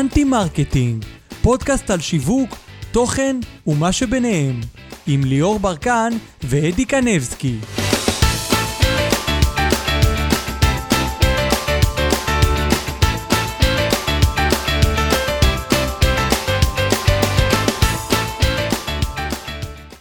Anti Marketing, פודקאסט על שיווק, תוכן ומה שביניהם, עם ליאור ברקן ואדי קנבסקי.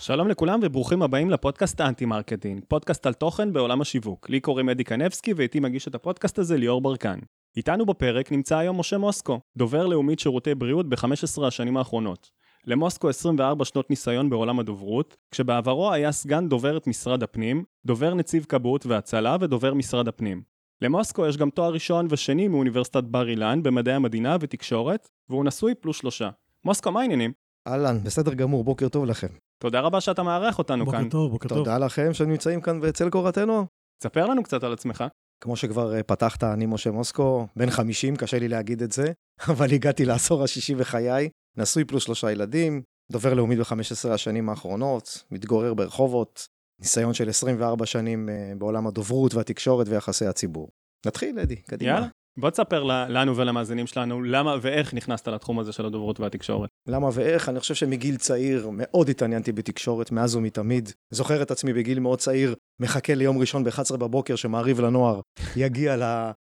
שלום לכולם וברוכים הבאים לפודקאסט ה Anti Marketing, פודקאסט על תוכן בעולם השיווק. לי קוראים אדי קנבסקי ואיתי מגיש את הפודקאסט הזה ליאור ברקן. איתנו בפרק נמצא היום משה מוסקו, דובר לאומית שירותי בריאות ב-15 השנים האחרונות. למוסקו 24 שנות ניסיון בעולם הדוברות, כשבעברו היה סגן דוברת משרד הפנים, דובר נציב כבאות והצלה ודובר משרד הפנים. למוסקו יש גם תואר ראשון ושני מאוניברסיטת בר אילן במדעי המדינה ותקשורת, והוא נשוי פלוס שלושה. מוסקו, מה העניינים? אהלן, בסדר גמור, בוקר טוב לכם. תודה רבה שאתה מארח אותנו בוקר כאן. טוב, בוקר טוב. תודה לכם שאתם נמצאים כאן בצל קורתנו. ספר לנו קצת על עצמך. כמו שכבר אה, פתחת, אני משה מוסקו, בן 50, קשה לי להגיד את זה, אבל הגעתי לעשור השישי בחיי, נשוי פלוס שלושה ילדים, דובר לאומית ב-15 השנים האחרונות, מתגורר ברחובות, ניסיון של 24 שנים אה, בעולם הדוברות והתקשורת ויחסי הציבור. נתחיל, אדי, קדימה. יאללה. בוא תספר לנו ולמאזינים שלנו למה ואיך נכנסת לתחום הזה של הדוברות והתקשורת. למה ואיך? אני חושב שמגיל צעיר מאוד התעניינתי בתקשורת, מאז ומתמיד. זוכר את עצמי בגיל מאוד צעיר, מחכה ליום ראשון ב-11 בבוקר שמעריב לנוער יגיע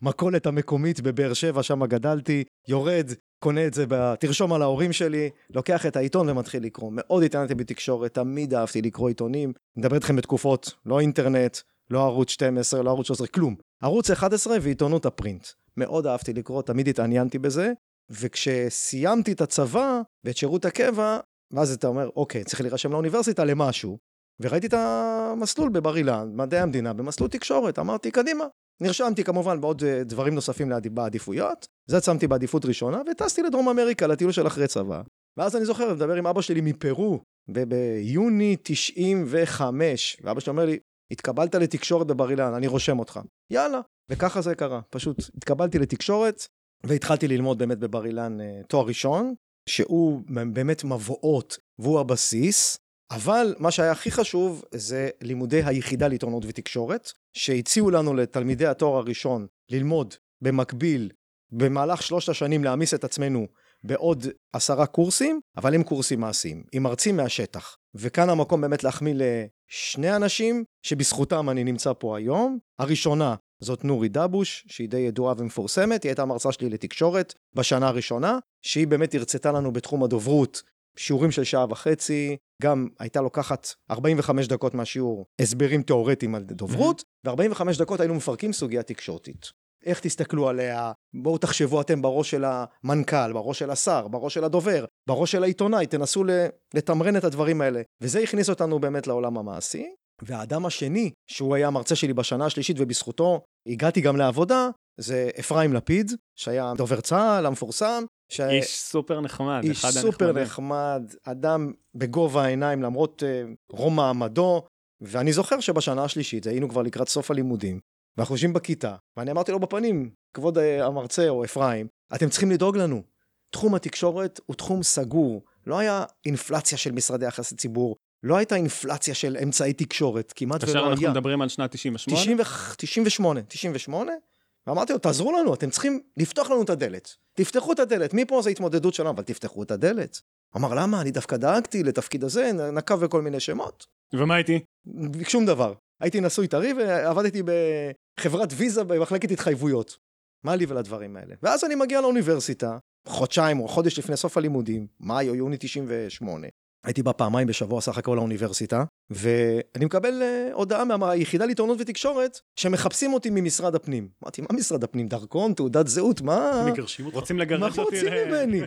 למכולת המקומית בבאר שבע, שם גדלתי, יורד, קונה את זה, ב... תרשום על ההורים שלי, לוקח את העיתון ומתחיל לקרוא. מאוד התעניינתי בתקשורת, תמיד אהבתי לקרוא עיתונים. מדבר איתכם בתקופות, לא אינטרנט, לא ערוץ 12, לא ערוץ 13, כלום. ערוץ 11 ועיתונות הפרינט. מאוד אהבתי לקרוא, תמיד התעניינתי בזה. וכשסיימתי את הצבא ואת שירות הקבע, ואז אתה אומר, אוקיי, צריך להירשם לאוניברסיטה למשהו. וראיתי את המסלול בבר אילן, מדעי המדינה, במסלול תקשורת, אמרתי, קדימה. נרשמתי כמובן בעוד אה, דברים נוספים בעדיפויות, זה שמתי בעדיפות ראשונה, וטסתי לדרום אמריקה לטיול של אחרי צבא. ואז אני זוכר, מדבר עם אבא שלי מפרו, ב- ביוני 95, ואבא שלי אומר לי, התקבלת לתקשורת בבר אילן, אני רושם אותך. יאללה. וככה זה קרה, פשוט התקבלתי לתקשורת, והתחלתי ללמוד באמת בבר אילן אה, תואר ראשון, שהוא באמת מבואות והוא הבסיס, אבל מה שהיה הכי חשוב זה לימודי היחידה לעיתונות ותקשורת, שהציעו לנו לתלמידי התואר הראשון ללמוד במקביל, במהלך שלושת השנים להעמיס את עצמנו בעוד עשרה קורסים, אבל הם קורסים מעשיים, עם מרצים מהשטח. וכאן המקום באמת להחמיא לשני אנשים שבזכותם אני נמצא פה היום. הראשונה זאת נורי דבוש, שהיא די ידועה ומפורסמת, היא הייתה מרצה שלי לתקשורת בשנה הראשונה, שהיא באמת הרצתה לנו בתחום הדוברות שיעורים של שעה וחצי, גם הייתה לוקחת 45 דקות מהשיעור הסברים תיאורטיים על דוברות, ו-45 דקות היינו מפרקים סוגיה תקשורתית. איך תסתכלו עליה, בואו תחשבו אתם בראש של המנכ"ל, בראש של השר, בראש של הדובר, בראש של העיתונאי, תנסו לתמרן את הדברים האלה. וזה הכניס אותנו באמת לעולם המעשי. והאדם השני, שהוא היה המרצה שלי בשנה השלישית ובזכותו הגעתי גם לעבודה, זה אפרים לפיד, שהיה דובר צה"ל המפורסם. ש... איש סופר נחמד, איש אחד סופר הנחמדים. נחמד, אדם בגובה העיניים למרות uh, רום מעמדו, ואני זוכר שבשנה השלישית היינו כבר לקראת סוף הלימודים, ואנחנו יושבים בכיתה, ואני אמרתי לו בפנים, כבוד uh, המרצה או אפרים, אתם צריכים לדאוג לנו. תחום התקשורת הוא תחום סגור, לא היה אינפלציה של משרדי יחסי ציבור, לא הייתה אינפלציה של אמצעי תקשורת, כמעט ולא אנחנו היה. מדברים על שנת 98, 90 ו- 98, 98, ואמרתי לו, תעזרו לנו, אתם צריכים לפתוח לנו את הדלת. תפתחו את הדלת, מפה זה התמודדות שלנו, אבל תפתחו את הדלת. אמר, למה? אני דווקא דאגתי לתפקיד הזה, נקב בכל מיני שמות. ומה איתי? שום דבר. הייתי נשוי טרי ועבדתי בחברת ויזה במחלקת התחייבויות. מה לי ולדברים האלה? ואז אני מגיע לאוניברסיטה, חודשיים או חודש לפני סוף הלימודים, מאי או יוני 98. הייתי בא פעמיים בשבוע סך הכל לאוניברסיטה, ואני מקבל uh, הודעה מהיחידה לעיתונות ותקשורת שמחפשים אותי ממשרד הפנים. אמרתי, מה משרד הפנים? דרכון, תעודת זהות, מה? מגרשים אותך. רוצים מה לגרש אותי? רוצים ל- ממני?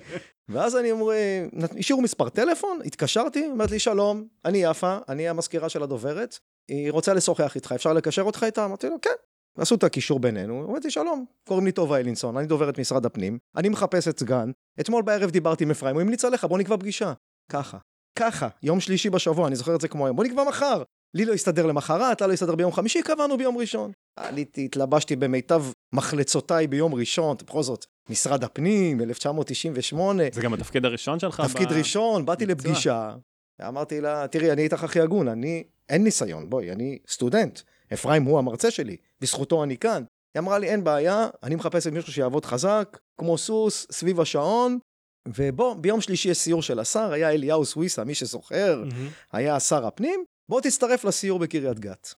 ואז אני אומר, נת- השאירו מספר טלפון, התקשרתי, אומרת לי, שלום, אני יפה, אני המזכירה של הדוברת, היא רוצה לשוחח איתך, אפשר לקשר אותך איתה? אמרתי לו, כן. עשו את הקישור בינינו, אמרתי, שלום, קוראים לי טובה אלינסון, אני דוברת משרד הפנים, אני מחפשת סגן, אתמול בערב דיברתי עם אפרים, הוא המליץ עליך, בוא נקבע פגישה. ככה, ככה, יום שלישי בשבוע, אני זוכר את זה כמו היום, בוא נקבע מחר. לי לא יסתדר למחרת, לה לא יסתדר ביום חמישי, קבענו ביום ראשון. עליתי, התלבשתי במיטב מחלצותיי ביום ראשון, בכל זאת, משרד הפנים, 1998, זה גם התפקיד הראשון שלך? תפקיד ב- ראשון, באתי מקצוע. לפגישה, אמרתי לה, תראי, אני איתך הכי הגון, אני, אין ניסיון, בואי, אני סטודנט, אפרים הוא המרצה שלי, בזכותו אני כאן. היא אמרה לי, אין בעיה, אני מחפשת מישהו שיעבוד חזק, כמו סוס, סביב השעון, ובוא, ביום שלישי יש סיור של השר, היה אליהו סוויסה, מי שזוכר, היה שר הפנים, בוא תצטרף לסיור בקריית גת.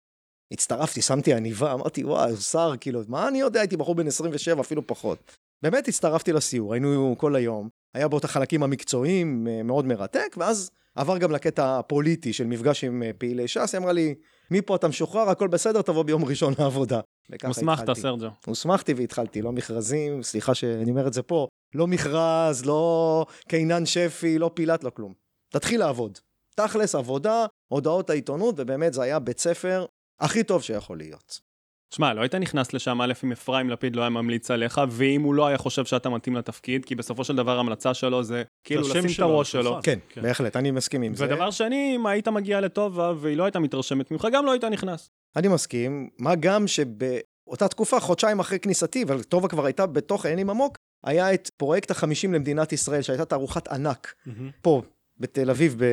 הצטרפתי, שמתי עניבה, אמרתי, וואי, שר, כאילו, מה אני יודע, הייתי בחור בן 27, אפילו פחות. באמת הצטרפתי לסיור, היינו כל היום, היה בו את החלקים המקצועיים, אה, מאוד מרתק, ואז עבר גם לקטע הפוליטי של מפגש עם אה, פעילי ש"ס, היא אמרה לי, מפה אתה משוחרר, הכל בסדר, תבוא ביום ראשון לעבודה. הוסמכת. סרג'ו. הוסמכתי והתחלתי, לא מכרזים, סליחה שאני אומר את זה פה, לא מכרז, לא קינן שפי, לא פילת, לא כלום. תתחיל לעבוד. תכלס, עבודה, הודעות העיתונות, ובאמת זה היה בית ספר הכי טוב שיכול להיות. שמע, לא היית נכנס לשם א' אם אפרים לפיד לא היה ממליץ עליך, ואם הוא לא היה חושב שאתה מתאים לתפקיד, כי בסופו של דבר ההמלצה שלו זה כאילו לשים את הראש נכון. שלו. כן, כן. בהחלט, אני מסכים עם זה. ודבר שני, אם היית מגיע לטובה והיא לא הייתה מתרשמת ממך, גם לא היית נכנס. אני מסכים, מה גם שבאותה תקופה, חודשיים אחרי כניסתי, אבל טובה כבר הייתה בתוך העניינים עמוק, היה את פרויקט החמישים למדינת ישראל, שהייתה תערוכת ענק. פה, בתל אביב, ב...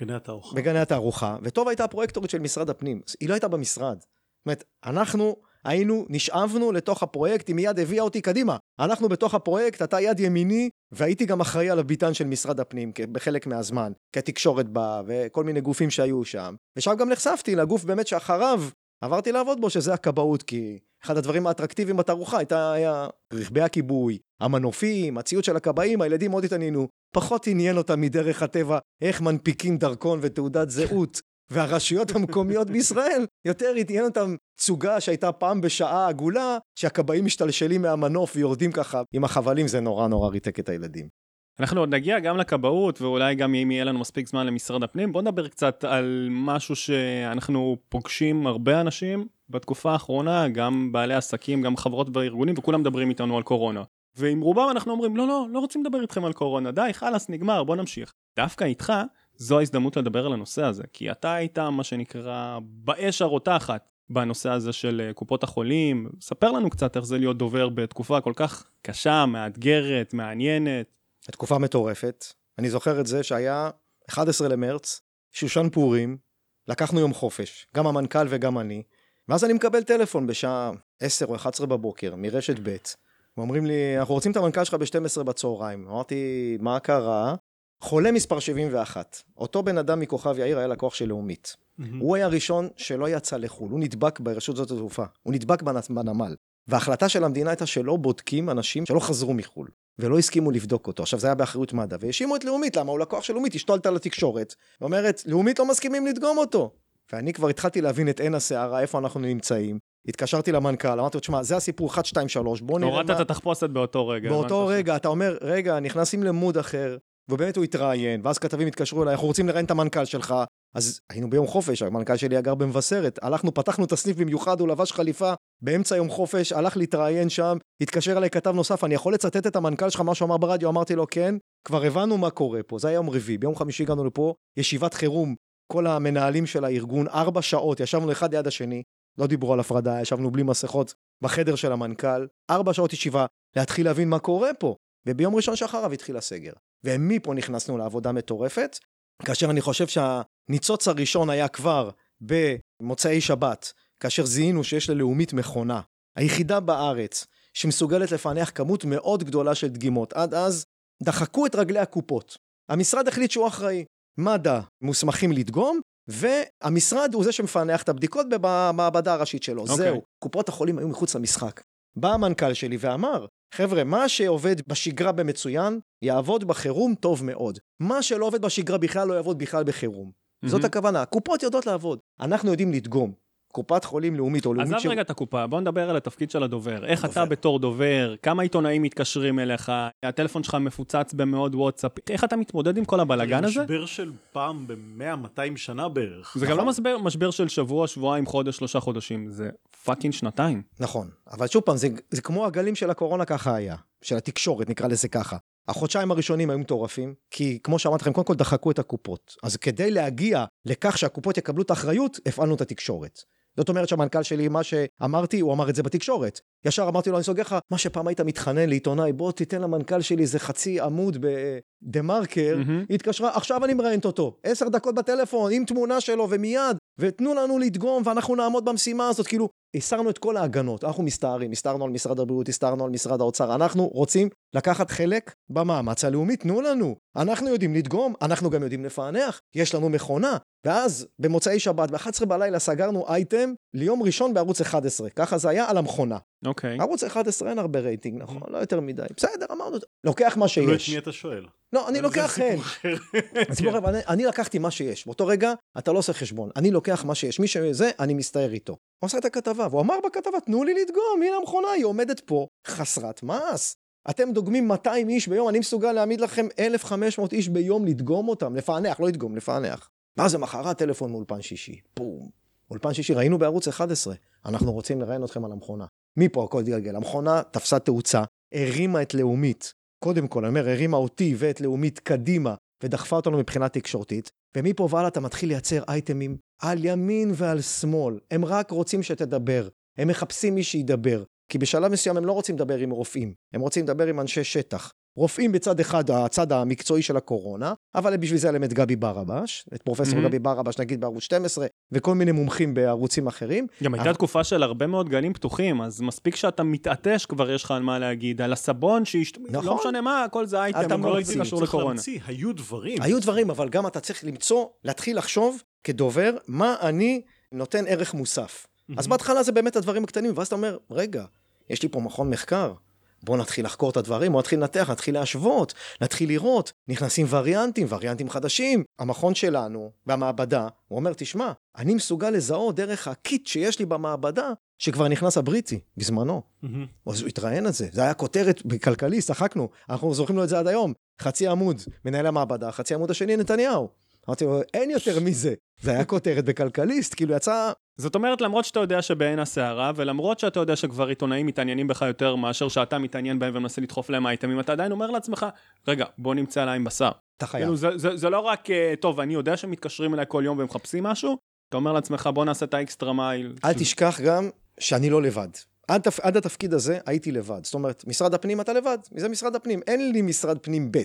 גני התערוכה. בגני התערוכה, וטובה הייתה הפרויקטורית של משרד הפנים, היא לא הייתה במשרד. אומרת, אנחנו היינו, נשאבנו לתוך הפרויקט, היא מיד הביאה אותי קדימה. אנחנו בתוך הפרויקט, אתה יד ימיני, והייתי גם אחראי על הביטן של משרד הפנים בחלק מהזמן, כי התקשורת באה, וכל מיני גופים שהיו שם. ושם גם נחשפתי לגוף באמת שאחריו עברתי לעבוד בו, שזה הכבאות, כי אחד הדברים האטרקטיביים בתערוכה הייתה, היה רכבי הכיבוי, המנופים, הציוד של הכבאים, הילדים מאוד התעניינו. פחות עניין אותם מדרך הטבע איך מנפיקים דרכון ותעודת זהות. והרשויות המקומיות בישראל, יותר עניין אותם צוגה שהייתה פעם בשעה עגולה, שהכבאים משתלשלים מהמנוף ויורדים ככה עם החבלים, זה נורא נורא ריתק את הילדים. אנחנו עוד נגיע גם לכבאות, ואולי גם אם יהיה לנו מספיק זמן למשרד הפנים. בוא נדבר קצת על משהו שאנחנו פוגשים הרבה אנשים בתקופה האחרונה, גם בעלי עסקים, גם חברות וארגונים, וכולם מדברים איתנו על קורונה. ועם רובם אנחנו אומרים, לא, לא, לא רוצים לדבר איתכם על קורונה, די, חלאס, נגמר, בוא נמשיך. דווקא איתך, זו ההזדמנות לדבר על הנושא הזה, כי אתה היית, מה שנקרא, באש הרותחת בנושא הזה של אה, קופות החולים. ספר לנו קצת איך זה להיות דובר בתקופה כל כך קשה, מאתגרת, מעניינת. תקופה מטורפת. אני זוכר את זה שהיה 11 למרץ, שושן פורים, לקחנו יום חופש, גם המנכ"ל וגם אני, ואז אני מקבל טלפון בשעה 10 או 11 בבוקר מרשת ב', ואומרים לי, אנחנו רוצים את המנכ"ל שלך ב-12 בצהריים. אמרתי, מה קרה? חולה מספר 71. אותו בן אדם מכוכב יאיר היה לקוח של לאומית. מהמם. הוא היה הראשון שלא יצא לחו"ל, הוא נדבק ברשות שדות התעופה, הוא נדבק בנ- בנמל. וההחלטה של המדינה הייתה שלא בודקים אנשים שלא חזרו מחו"ל, ולא הסכימו לבדוק אותו. עכשיו, זה היה באחריות מד"א, והאשימו את לאומית, למה הוא לקוח של לאומית, אשתו עלתה לתקשורת, ואומרת, לאומית לא מסכימים לדגום אותו. ואני כבר התחלתי להבין את עין הסערה, איפה אנחנו נמצאים. התקשרתי למנכ"ל, אמרתי לו, תשמע, זה הסיפור 1, 2, 3, בוא נראה הורדת. את התחפושת באותו רגע. באותו רגע, אתה אומר, רגע, נכנסים למוד אחר, ובאמת הוא התראיין, ואז כתבים התקשרו אליי, אנחנו רוצים לראיין את המנכ"ל שלך. אז היינו ביום חופש, המנכ"ל שלי גר במבשרת, הלכנו, פתחנו את הסניף במיוחד, הוא לבש חליפה באמצע יום חופש, הלך להתראיין שם, התקשר אליי כתב נוסף, אני יכול לצטט את המנכ"ל שלך, מה שהוא אמר ברדיו, אמרתי לו, כן, כבר הבנו מה קורה פה, זה היה יום רביעי, ביום חמישי הגענו לפה, ישיבת חירום, כל המנהלים של הארגון, ארבע שעות, ישבנו אחד ליד השני, לא דיברו על הפרדה, ישבנו בלי מסכות בחדר של המנכ"ל, ארבע שעות ישיבה, להתחיל להבין מה קורה פה. וביום ראשון שאחריו התחיל הסגר. ומפה נכנסנו לעבודה מטורפת, כאשר אני חושב שהניצוץ הראשון היה כבר במוצאי שבת, כאשר זיהינו שיש ללאומית מכונה, היחידה בארץ שמסוגלת לפענח כמות מאוד גדולה של דגימות. עד אז דחקו את רגלי הקופות. המשרד החליט שהוא אחראי. מד"א מוסמכים לדגום, והמשרד הוא זה שמפענח את הבדיקות במעבדה הראשית שלו. אוקיי. זהו. קופות החולים היו מחוץ למשחק. בא המנכ"ל שלי ואמר, חבר'ה, מה שעובד בשגרה במצוין, יעבוד בחירום טוב מאוד. מה שלא עובד בשגרה בכלל, לא יעבוד בכלל בחירום. זאת מהמם. הכוונה, הקופות יודעות לעבוד. אנחנו יודעים לדגום. קופת חולים לאומית או לאומית עזב רגע את הקופה, בוא נדבר על התפקיד של הדובר. איך אתה דובר. בתור דובר, כמה עיתונאים מתקשרים אליך, הטלפון שלך מפוצץ במאות וואטסאפ, איך אתה מתמודד עם כל הבלגן הזה? משבר של פעם ב-100-200 שנה בערך. זה גם לא נכון. משבר, משבר של שבוע, שבועיים, חודש, שלושה חודשים, זה fucking שנתיים. נכון, אבל שוב פעם, זה, זה כמו הגלים של הקורונה ככה היה, של התקשורת, נקרא לזה ככה. החודשיים הראשונים היו מטורפים, כי כמו שאמרתי לכם, קודם כל דחקו את הקופות. אז כדי להגיע לכך שהקופות יקבלו את האחריות, הפעלנו את התקשורת. זאת אומרת שהמנכ"ל שלי, מה שאמרתי, הוא אמר את זה בתקשורת. ישר אמרתי לו, אני סוגר לך, מה שפעם היית מתחנן לעיתונאי, בוא תיתן למנכ"ל שלי איזה חצי עמוד בדה מרקר, מהמם. היא התקשרה, עכשיו אני מראיינת אותו, עשר דקות בטלפון, עם תמונה שלו ומיד, ותנו לנו לדגום ואנחנו נעמוד במשימה הזאת, כאילו, הסרנו את כל ההגנות, אנחנו מסתערים, הסתערנו על משרד הבריאות, הסתערנו על משרד האוצר, אנחנו רוצים לקחת חלק במאמץ הלאומי, תנו לנו, אנחנו יודעים לדגום, אנחנו גם יודעים לפענח, יש לנו מכונה, ואז במוצאי שבת, ב-11 בלילה סגרנו אייטם ליום ראשון בערוץ 11, ככה זה היה על המכונה. אוקיי. ערוץ 11 אין הרבה רייטינג, נכון? לא יותר מדי. בסדר, אמרנו, לוקח מה תלוי את שיש. מי אתה שואל. לא, אני אבל זה לוקח סיפור. אחר. אני- אני לקחתי מה שיש. באותו רגע, אתה לא עושה חשבון. אני לוקח מה שיש. מי שזה, אני מסתער איתו. הוא עושה את הכתבה, והוא אמר בכתבה, תנו לי לדגום, הנה המכונה, היא עומדת פה, חסרת מעש. אתם דוגמים 200 איש ביום, אני מסוגל להעמיד לכם 1,500 איש ביום לדגום אותם, לפענח, לא לדגום, לפענח. ואז למחרת טלפון מאולפן שישי, בום. אולפן שישי, ראינו בערוץ 11, אנחנו רוצים לראיין אתכם על המכונה. מפה הכל התגלגל. המכונה תפסה תאוצה, הרימה את לאומית. קודם כל, אני אומר, הרימה אותי ואת לאומית קדימה, ודחפה אותנו מבחינה תקשורתית, ומפה והלאה אתה מתחיל לייצר אייטמים על ימין ועל שמאל. הם רק רוצים שתדבר. הם מחפשים מי שידבר. כי בשלב מסוים הם לא רוצים לדבר עם רופאים, הם רוצים לדבר עם אנשי שטח. רופאים בצד אחד, הצד המקצועי של הקורונה, אבל בשביל זה היה להם את גבי ברבש, את פרופסור Mhm. גבי ברבש, נגיד בערוץ 12, וכל מיני מומחים בערוצים אחרים. גם הייתה אבל- תקופה של הרבה מאוד גלים פתוחים, אז מספיק שאתה מתעטש, כבר יש לך על מה להגיד. על הסבון, שהשת... נכון. לא משנה מה, הכל זה אייטם, אתה גם לא קשור צריך לקורונה. להמציא, היו דברים. היו דברים, אבל גם אתה צריך למצוא, להתחיל לחשוב כדובר, מה אני נותן ערך מוסף. אז בהתחלה זה באמת הדברים הקטנים, ואז אתה אומר, רגע, יש לי פה מכון מחקר, בוא נתחיל לחקור את הדברים, בוא נתחיל לנתח, נתחיל להשוות, נתחיל לראות, נכנסים וריאנטים, וריאנטים חדשים. המכון שלנו, במעבדה, הוא אומר, תשמע, אני מסוגל לזהות דרך הקיט שיש לי במעבדה, שכבר נכנס הבריטי, בזמנו. מהמם. אז הוא התראיין על זה, זה היה כותרת בכלכליסט, צחקנו, אנחנו זוכרים לו את זה עד היום. חצי עמוד, מנהל המעבדה, חצי עמוד השני נתניהו. אמרתי לו, אין יותר מזה. זה היה כותרת בכלכליסט, כאילו יצא... זאת אומרת, למרות שאתה יודע שבעין הסערה, ולמרות שאתה יודע שכבר עיתונאים מתעניינים בך יותר מאשר שאתה מתעניין בהם ומנסה לדחוף להם אייטמים, אתה עדיין אומר לעצמך, רגע, בוא נמצא עליי עם בשר. אתה חייב. כאילו, זה, זה, זה לא רק, אה, טוב, אני יודע שמתקשרים אליי כל יום ומחפשים משהו, אתה אומר לעצמך, בוא נעשה את האקסטרה מייל. אל תשכח גם שאני לא לבד. עד, תפ... עד התפקיד הזה הייתי לבד. זאת אומרת, משרד הפנים אתה לבד, זה משרד הפנים. אין לי משרד פנים ב'.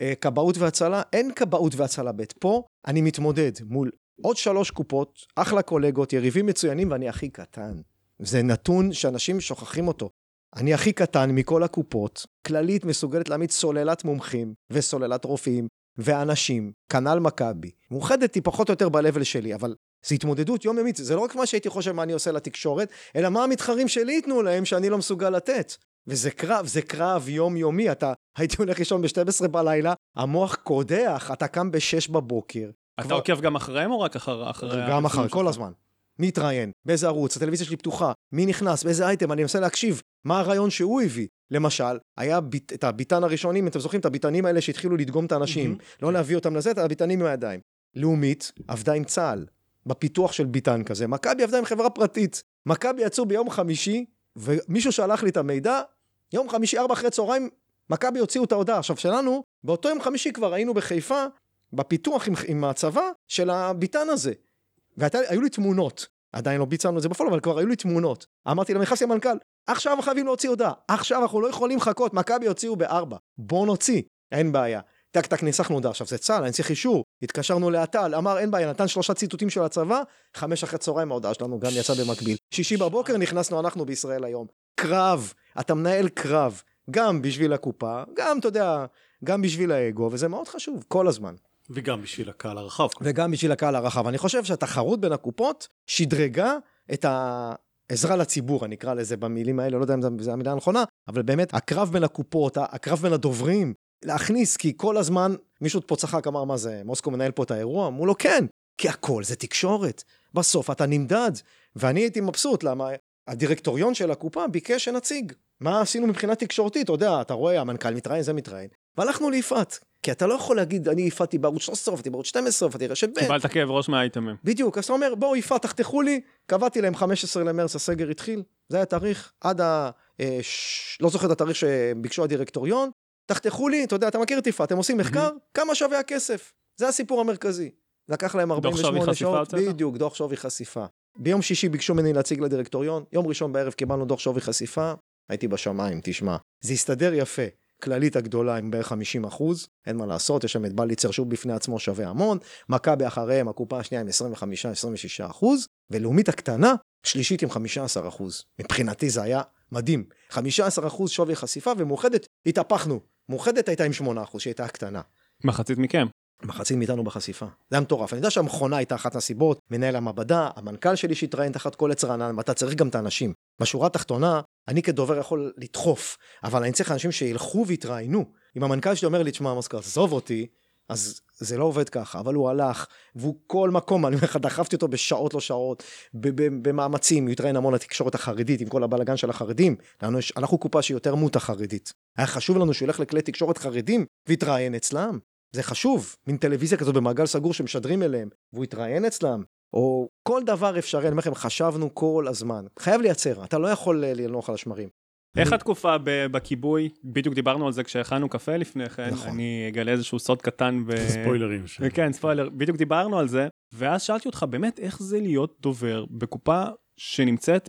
אה, כבאות והצלה, אין כבאות והצלה ב'. פה אני מתמודד מול עוד שלוש קופות, אחלה קולגות, יריבים מצוינים, ואני הכי קטן. זה נתון שאנשים שוכחים אותו. אני הכי קטן מכל הקופות, כללית מסוגלת להעמיד סוללת מומחים וסוללת רופאים ואנשים, כנ"ל מכבי. מאוחדת היא פחות או יותר ב-level שלי, אבל זו התמודדות יומיומית, זה לא רק מה שהייתי חושב מה אני עושה לתקשורת, אלא מה המתחרים שלי ייתנו להם שאני לא מסוגל לתת. וזה קרב, זה קרב יומיומי, אתה, הייתי הולך לישון ב-12 בלילה, המוח קודח, אתה קם ב-6 בבוקר. אתה כבר- עוקב גם אחריהם או רק אחר... אחרי גם אחר, כל? הזמן. מי התראיין, באיזה ערוץ, הטלוויזיה שלי פתוחה, מי נכנס, באיזה אייטם, אני מנסה להקשיב, מה הרעיון שהוא הביא. למשל, היה ביט, את הביטן הראשונים, אם אתם זוכרים, את הביטנים האלה שהתחילו לדגום את האנשים, לא להביא אותם לזה, את הביטנים עם הידיים. לאומית עבדה עם צה"ל, בפיתוח של ביטן כזה. מכבי עבדה עם חברה פרטית. מכבי יצאו ביום חמישי, ומישהו שלח לי את המידע, יום חמישי, ארבע אחרי צהריים, מכבי הוציאו את ההודעה. עכשיו, שלנו, באותו יום חמישי כבר היינו בחיפה, בפיתוח עם, עם הצבא של הביטן הזה. והיו לי תמונות, עדיין לא ביצענו את זה בפועל, אבל כבר היו לי תמונות. אמרתי להם, נכנסתי למנכ"ל, עכשיו חייבים להוציא הודעה, עכשיו אנחנו לא יכולים לחכות, מכבי הוציאו בארבע, בוא נוציא, אין בעיה. טק טק ניסחנו הודעה, עכשיו זה צה"ל, אני צריך אישור, התקשרנו לאט"ל, אמר אין בעיה, נתן שלושה ציטוטים של הצבא, חמש אחרי צהריים ההודעה שלנו גם יצאה במקביל. שישי בבוקר נכנסנו אנחנו בישראל היום. קרב, אתה מנהל קרב, גם בשביל הקופה, גם, אתה יודע, גם בשביל האגו, וזה מאוד חשוב, כל הזמן. וגם בשביל הקהל הרחב. וגם בשביל הקהל הרחב. אני חושב שהתחרות בין הקופות שדרגה את העזרה לציבור, אני אקרא לזה במילים האלה, לא יודע אם זו המילה הנכונה, אבל באמת, הקרב בין הקופות, הקרב בין הדוברים, להכניס, כי כל הזמן, מישהו פה צחק, אמר, מה זה, מוסקו מנהל פה את האירוע? אמרו לו, כן, כי הכל זה תקשורת. בסוף אתה נמדד. ואני הייתי מבסוט, למה הדירקטוריון של הקופה ביקש שנציג. מה עשינו מבחינה תקשורתית? אתה יודע, אתה רואה, המנכ"ל מתראיין, זה מתראיין. והלכנו ליפעת. כי אתה לא יכול להגיד, אני הפעתי בערוץ 13, הופעתי בערוץ 12, הופעתי רשת ב'. קיבלת כאב ראש מהאייטמים. בדיוק, אז אתה אומר, בואו יפעת, תחתכו לי, קבעתי להם 15 למרץ, הסגר התחיל, זה היה תאריך, עד ה... אה, ש... לא זוכר את התאריך שביקשו הדירקטוריון, תחתכו לי, אתה יודע, אתה מכיר את יפעת, הם עושים מחקר, כמה שווה הכסף. זה הסיפור המרכזי. לקח להם דוח שווי 48 חשיפה שעות? בדיוק, דוח שווי חשיפה. ביום שישי ביקשו ממני להציג לדירקטוריון, יום ראשון בערב קיבלנו דוח שווי חשיפה, הייתי בשמיים, תשמע. זה הסתדר יפה. כללית הגדולה עם בערך 50 אחוז, אין מה לעשות, יש שם את בליצר שהוא בפני עצמו שווה המון, מכבי אחריהם, הקופה השנייה עם 25-26 אחוז, ולאומית הקטנה, שלישית עם 15 אחוז. מבחינתי זה היה מדהים. 15 אחוז שווי חשיפה, ומאוחדת, התהפכנו. מאוחדת הייתה עם 8 אחוז, שהיא הייתה הקטנה. מחצית מכם. מחצית מאיתנו בחשיפה. זה היה מטורף. אני יודע שהמכונה הייתה אחת הסיבות, מנהל המעבדה, המנכ"ל שלי שהתראיין תחת כל עץ רענן, ואתה צריך גם את האנשים. בשורה התחתונה, אני כדובר יכול לדחוף, אבל אני צריך אנשים שילכו ויתראיינו. אם המנכ"ל שלי אומר לי, תשמע, מוסקר, עזוב אותי, אז זה לא עובד ככה, אבל הוא הלך, והוא כל מקום, אני אומר לך, דחפתי אותו בשעות לא שעות, במאמצים, הוא התראיין המון לתקשורת החרדית, עם כל הבלאגן של החרדים. אנחנו, אנחנו קופה שהיא יותר מוטה חרדית. היה חשוב לנו שהוא ילך לכלי תקשורת חרדים ויתראיין אצלם. זה חשוב, מין טלוויזיה כזאת במעגל סגור שמשדרים אליהם, והוא יתראיין אצלם, או כל דבר אפשרי, אני אומר לכם, חשבנו כל הזמן. חייב לייצר, אתה לא יכול אה, לנוח על השמרים. איך התקופה בכיבוי? בדיוק דיברנו על זה כשהכנו קפה לפני כן. נכון. אני אגלה איזשהו סוד קטן. ב... ספוילרים. ש... כן, ספוילר. בדיוק דיברנו על זה, ואז שאלתי אותך באמת איך זה להיות דובר בקופה שנמצאת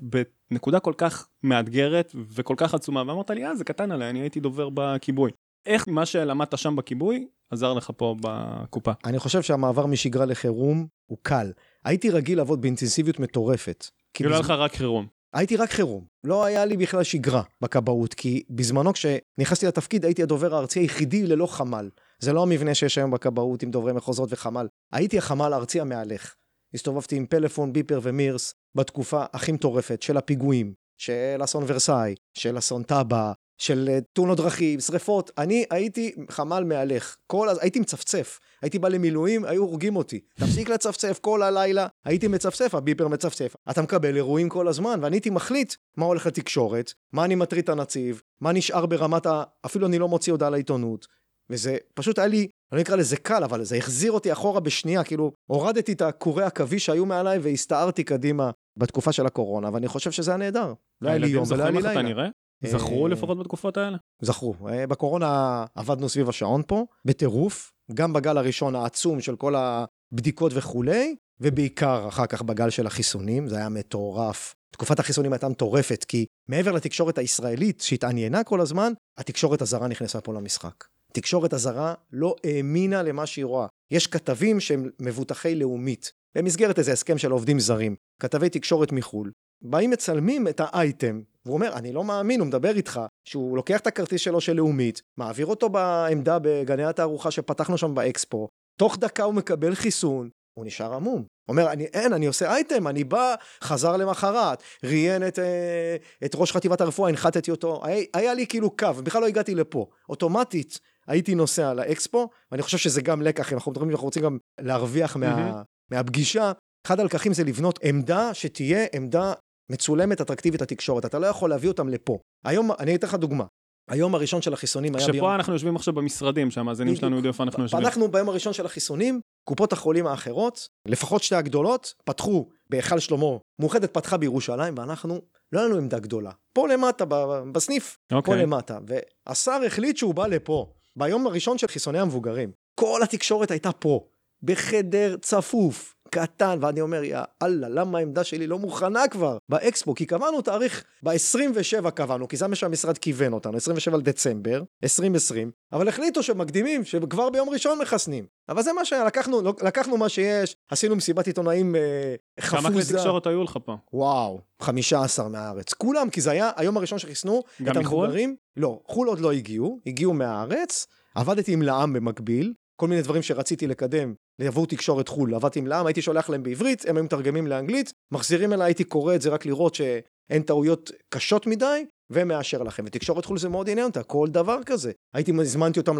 בנקודה כל כך מאתגרת וכל כך עצומה, ואמרת לי, אה, זה קטן עליי, אני הייתי דובר בכיבוי. איך מה שלמדת שם בכיבוי עזר לך פה בקופה? אני חושב שהמעבר משגרה לחירום הוא קל. הייתי רגיל לעבוד באינטנסיביות מטורפת. כאילו היה לך רק חירום. הייתי רק חירום. לא היה לי בכלל שגרה בכבאות, כי בזמנו כשנכנסתי לתפקיד הייתי הדובר הארצי היחידי ללא חמ"ל. זה לא המבנה שיש היום בכבאות עם דוברי מחוזות וחמ"ל. הייתי החמ"ל הארצי המהלך. הסתובבתי עם פלאפון, ביפר ומירס בתקופה הכי מטורפת של הפיגועים, של אסון ורסאי, של אסון טאבה, של אה, תאונות דרכים, שריפות. אני הייתי חמ"ל מהלך. כל אז הייתי מצפצף. הייתי בא למילואים, היו הורגים אותי. תפסיק לצפצף כל הלילה, הייתי מצפצף, הביפר מצפצף. אתה מקבל אירועים כל הזמן, ואני הייתי מחליט מה הולך לתקשורת, מה אני מטריד את הנציב, מה נשאר ברמת ה... אפילו אני לא מוציא הודעה לעיתונות. וזה פשוט היה לי, אני לא אקרא לזה קל, אבל זה החזיר אותי אחורה בשנייה, כאילו, הורדתי את הקורי עכביש שהיו מעליי והסתערתי קדימה בתקופה של הקורונה, ואני חושב שזה היה נהדר. לא היה לי יום ולא היה לי לילה. זכרו אה, לפחות בתקופות האלה? זכרו. אה, בקורונה עבדנו סביב השעון פה, בטירוף, גם בגל הראשון העצום של כל הבדיקות וכולי, ובעיקר אחר כך בגל של החיסונים, זה היה מטורף. תקופת החיסונים הייתה מטורפת, כי מעבר לתקשורת הישראלית שהתעניינה כל הזמן, התקשורת הזרה נכנסה פה למשחק. תקשורת הזרה לא האמינה למה שהיא רואה. יש כתבים שהם מבוטחי לאומית, במסגרת איזה הסכם של עובדים זרים, כתבי תקשורת מחו"ל, באים מצלמים את האייטם, והוא אומר, אני לא מאמין, הוא מדבר איתך, שהוא לוקח את הכרטיס שלו של לאומית, מעביר אותו בעמדה בגני התערוכה שפתחנו שם באקספו, תוך דקה הוא מקבל חיסון, הוא נשאר עמום. אומר, אני, אין, אני עושה אייטם, אני בא, חזר למחרת, ראיין את, אה, את ראש חטיבת הרפואה, הנחתתי אותו, היה, היה לי כאילו קו, בכלל לא הגעתי לפה. אוטומטית הייתי נוסע לאקספו, ואני חושב שזה גם לקח, אם אנחנו מדברים, אנחנו רוצים גם להרוויח מה, מהפגישה, אחד הלקחים זה לבנות עמדה שתהיה עמדה מצולמת, אטרקטיבית לתקשורת. אתה לא יכול להביא אותם לפה. היום, אני אתן לך דוגמה. היום הראשון של החיסונים היה ביום... שפה אנחנו יושבים עכשיו במשרדים, שהמאזינים שלנו יודעים איפה אנחנו יושבים. אנחנו ביום הראשון של החיסונים, קופות החולים האחרות, לפחות שתי הגדולות, פתחו בהיכל שלמה, מאוחדת פתחה בירושלים, ואנחנו, לא היה לנו עמדה גדולה. פה למטה, בסניף, okay. פה אוקיי. למטה. והשר החליט שהוא בא לפה, ביום הראשון של חיסוני המבוגרים. כל התקשורת הייתה פה, בחדר צפוף, קטן, ואני אומר, יא אללה, למה העמדה שלי לא מוכנה כבר באקספו? כי קבענו תאריך, ב-27 קבענו, כי זה מה שהמשרד כיוון אותנו, 27 לדצמבר, 2020, אבל החליטו שמקדימים, שכבר ביום ראשון מחסנים. אבל זה מה שהיה, לקחנו, לא, לקחנו מה שיש, עשינו מסיבת עיתונאים אה, חפוזה. כמה כלי תקשורת היו לך פה? וואו, 15 מהארץ. כולם, כי זה היה היום הראשון שחיסנו את המבוגרים. לא, חו"ל עוד לא הגיעו, הגיעו מהארץ. עבדתי עם לע"מ במקביל, כל מיני דברים שרציתי לקדם, ליבוא תקשורת חו"ל, עבדתי עם לעם, הייתי שולח להם בעברית, הם היו מתרגמים לאנגלית, מחזירים אליי, הייתי קורא את זה רק לראות שאין טעויות קשות מדי, ומאשר לכם. ותקשורת חו"ל זה מאוד עניין אותה, כל דבר כזה. הייתי, הזמנתי אותם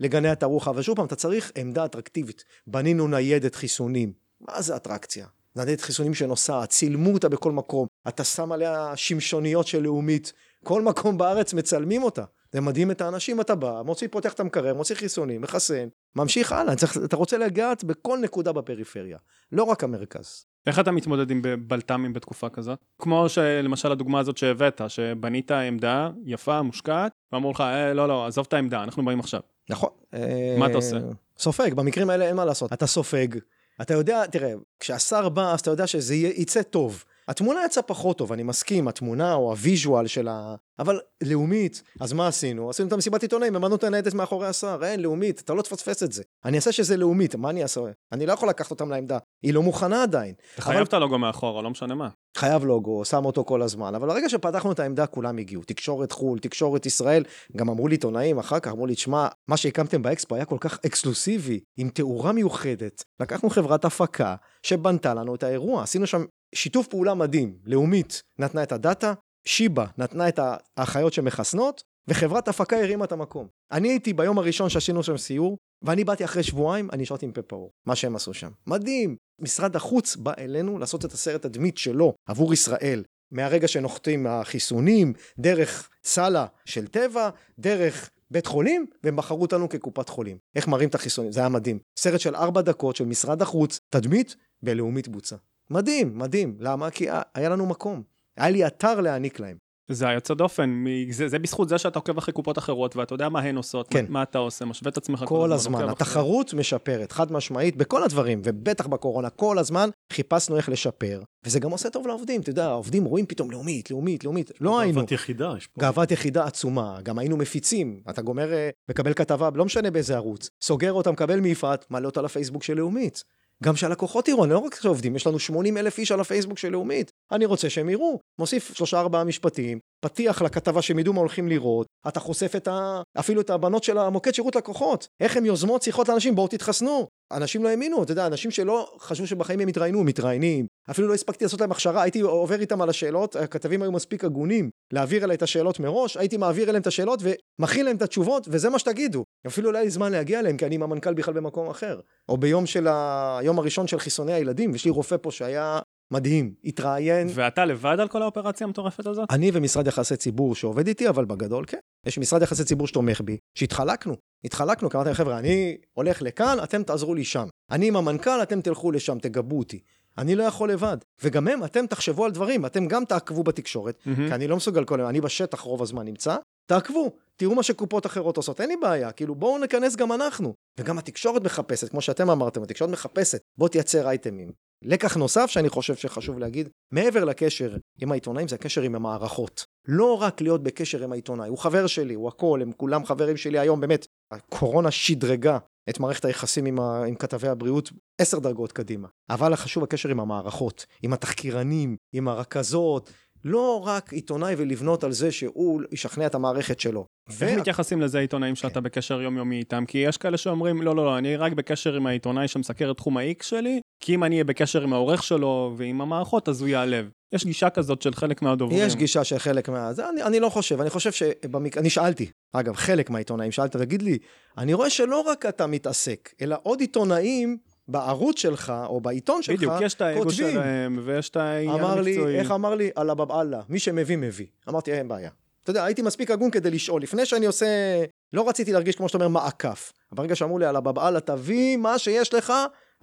לגני התערוכה, אבל שוב פעם, אתה צריך עמדה אטרקטיבית. בנינו ניידת חיסונים. מה זה אטרקציה? ניידת חיסונים שנוסעת, צילמו אותה בכל מקום, אתה שם עליה שמשוניות של לאומית, כל מקום בארץ מצלמים אותה. זה מדהים את האנשים, אתה בא, מוציא, פותח את המקרר, מוציא חיסונים, מחסן, ממשיך הלאה, צריך, אתה רוצה לגעת בכל נקודה בפריפריה, לא רק המרכז. איך אתה מתמודד עם בלת"מים בתקופה כזאת? כמו שלמשל הדוגמה הזאת שהבאת, שבנית עמדה יפה, מושקעת, ואמרו לך, אה, לא, לא, עזוב את העמדה, אנחנו באים עכשיו. נכון. מה אתה עושה? סופג, במקרים האלה אין מה לעשות. אתה סופג, אתה יודע, תראה, כשהשר בא, אז אתה יודע שזה יצא טוב. התמונה יצאה פחות טוב, אני מסכים, התמונה או ה visual של ה... אבל לאומית, אז מה עשינו? עשינו את המסיבת עיתונאים, העמדנו את הניידת מאחורי השר, אין, לאומית, אתה לא תפספס את זה. אני אעשה שזה לאומית, מה אני אעשה? אני לא יכול לקחת אותם לעמדה, היא לא מוכנה עדיין. אתה חייב את הלוגו מאחורה, לא משנה מה. חייב לוגו, שם אותו כל הזמן, אבל ברגע שפתחנו את העמדה כולם הגיעו, תקשורת חו"ל, תקשורת ישראל, גם אמרו לי עיתונאים אחר כך, אמרו לי, תשמע, מה שהקמתם באקספו היה כל כך אקסקלוסיבי, עם תאורה מיוחדת, לקחנו חברת הפקה שבנתה לנו את האירוע, עשינו שם שיתוף פעולה מדהים, לאומית נתנה את הדאטה, שיבא נתנה את האחיות שמחסנות, וחברת הפקה הרימה את המקום. אני הייתי ביום הראשון שעשינו שם סיור, ואני באתי אחרי שבועיים, אני נשארתי עם פה פעור, מה שהם עשו שם. מדהים. משרד החוץ בא אלינו לעשות את הסרט תדמית שלו עבור ישראל. מהרגע שנוחתים החיסונים, דרך סאלה של טבע, דרך בית חולים, והם בחרו אותנו כקופת חולים. איך מראים את החיסונים, זה היה מדהים. סרט של ארבע דקות של משרד החוץ, תדמית, בלאומית בוצע. מדהים, מדהים. למה? כי היה לנו מקום. היה לי אתר להעניק להם. זה היוצא דופן, מ- זה, זה בזכות זה שאתה עוקב אחרי קופות אחרות ואתה יודע מה הן עושות, כן. מה, מה אתה עושה, משווה את עצמך כל הזמן. עוקב אחרי- התחרות משפרת, חד משמעית, בכל הדברים, ובטח בקורונה, כל הזמן חיפשנו איך לשפר, וזה גם עושה טוב לעובדים, אתה יודע, העובדים רואים פתאום לאומית, לאומית, לאומית, לא היינו. גאוות יחידה, יש פה. גאוות יחידה עצומה, גם היינו מפיצים, אתה גומר, אה, מקבל כתבה, לא משנה באיזה ערוץ, סוגר אותה, מקבל מיפעת, מעלה אותה לפייסבוק של לאומית. גם שהלקוחות יראו, לא רק שעובדים, יש לנו 80 אלף איש על הפייסבוק של לאומית. אני רוצה שהם יראו. מוסיף שלושה ארבעה משפטים, פתיח לכתבה שהם ידעו מה הולכים לראות, אתה חושף את ה... אפילו את הבנות של המוקד שירות לקוחות. איך הם יוזמות שיחות לאנשים, בואו תתחסנו. אנשים לא האמינו, אתה יודע, אנשים שלא חשבו שבחיים הם יתראיינו, מתראיינים. אפילו לא הספקתי לעשות להם הכשרה, הייתי עובר איתם על השאלות, הכתבים היו מספיק הגונים להעביר אליי את השאלות מראש, הייתי מעביר אליהם את השאלות ומכין להם את התשובות, וזה מה שתגידו. אפילו לא היה לי זמן להגיע אליהם, כי אני עם המנכ"ל בכלל במקום אחר. או ביום של ה... היום הראשון של חיסוני הילדים, יש לי רופא פה שהיה מדהים, התראיין. ואתה לבד על כל האופרציה המטורפת הזאת? אני ומשרד יחסי ציבור שעובד איתי, אבל בגדול כן. יש משרד יחסי ציבור שתומך בי, שהתחלקנו. התחלקנו, כי אמרתי להם, חבר'ה, אני הולך לכאן, אתם תעזרו לי שם. אני עם המנכ"ל, אתם תלכו לשם, תגבו אותי. אני לא יכול לבד. וגם הם, אתם תחשבו על דברים, אתם גם תעקבו בתקשורת, מהמם. כי אני לא מסוגל כל היום, אני בשטח רוב הזמן נמצא, תעקבו, תראו מה שקופות אחרות עושות, אין לי בעיה, כאילו בואו נכנס גם אנחנו. וגם התקשורת מחפשת, כמו שאתם אמרתם, התקשורת מחפשת, בוא תייצר אייטמים. לקח נוסף שאני חושב שחשוב להגיד, מעבר לקשר עם העיתונאים, זה הקשר עם המערכות. לא רק להיות בקשר עם העיתונאי, הוא חבר שלי, הוא הכל, הם כולם חברים שלי היום, באמת. הקורונה שדרגה את מערכת היחסים עם, ה... עם כתבי הבריאות עשר דרגות קדימה. אבל החשוב הקשר עם המערכות, עם התחקירנים, עם הרכזות, לא רק עיתונאי ולבנות על זה שהוא ישכנע את המערכת שלו. איך מתייחסים לזה עיתונאים שאתה כן. בקשר יומיומי איתם? כי יש כאלה שאומרים, לא, לא, לא, אני רק בקשר עם העיתונאי שמסקר את תחום ה-X שלי, כי אם אני אהיה בקשר עם העורך שלו ועם המערכות, אז הוא ייעלב. יש גישה כזאת של חלק מהדוברים. יש גישה של חלק מה... זה אני, אני לא חושב, אני חושב שבמק... אני שאלתי, אגב, חלק מהעיתונאים, שאלתי, תגיד לי, אני רואה שלא רק אתה מתעסק, אלא עוד עיתונאים בערוץ שלך, או בעיתון שלך, בדיוק, יש את האגו כותבים. שלהם, ויש את העניין אמר לי, המקצועי. איך אמר לי? אללה בבאללה, מי שמביא מביא. אמרתי, אין בעיה. אתה יודע, הייתי מספיק הגון כדי לשאול, לפני שאני עושה, לא רציתי להרגיש כמו שאתה אומר מעקף. ברגע שאמרו לי, אללה בבאללה, תביא מה שיש לך,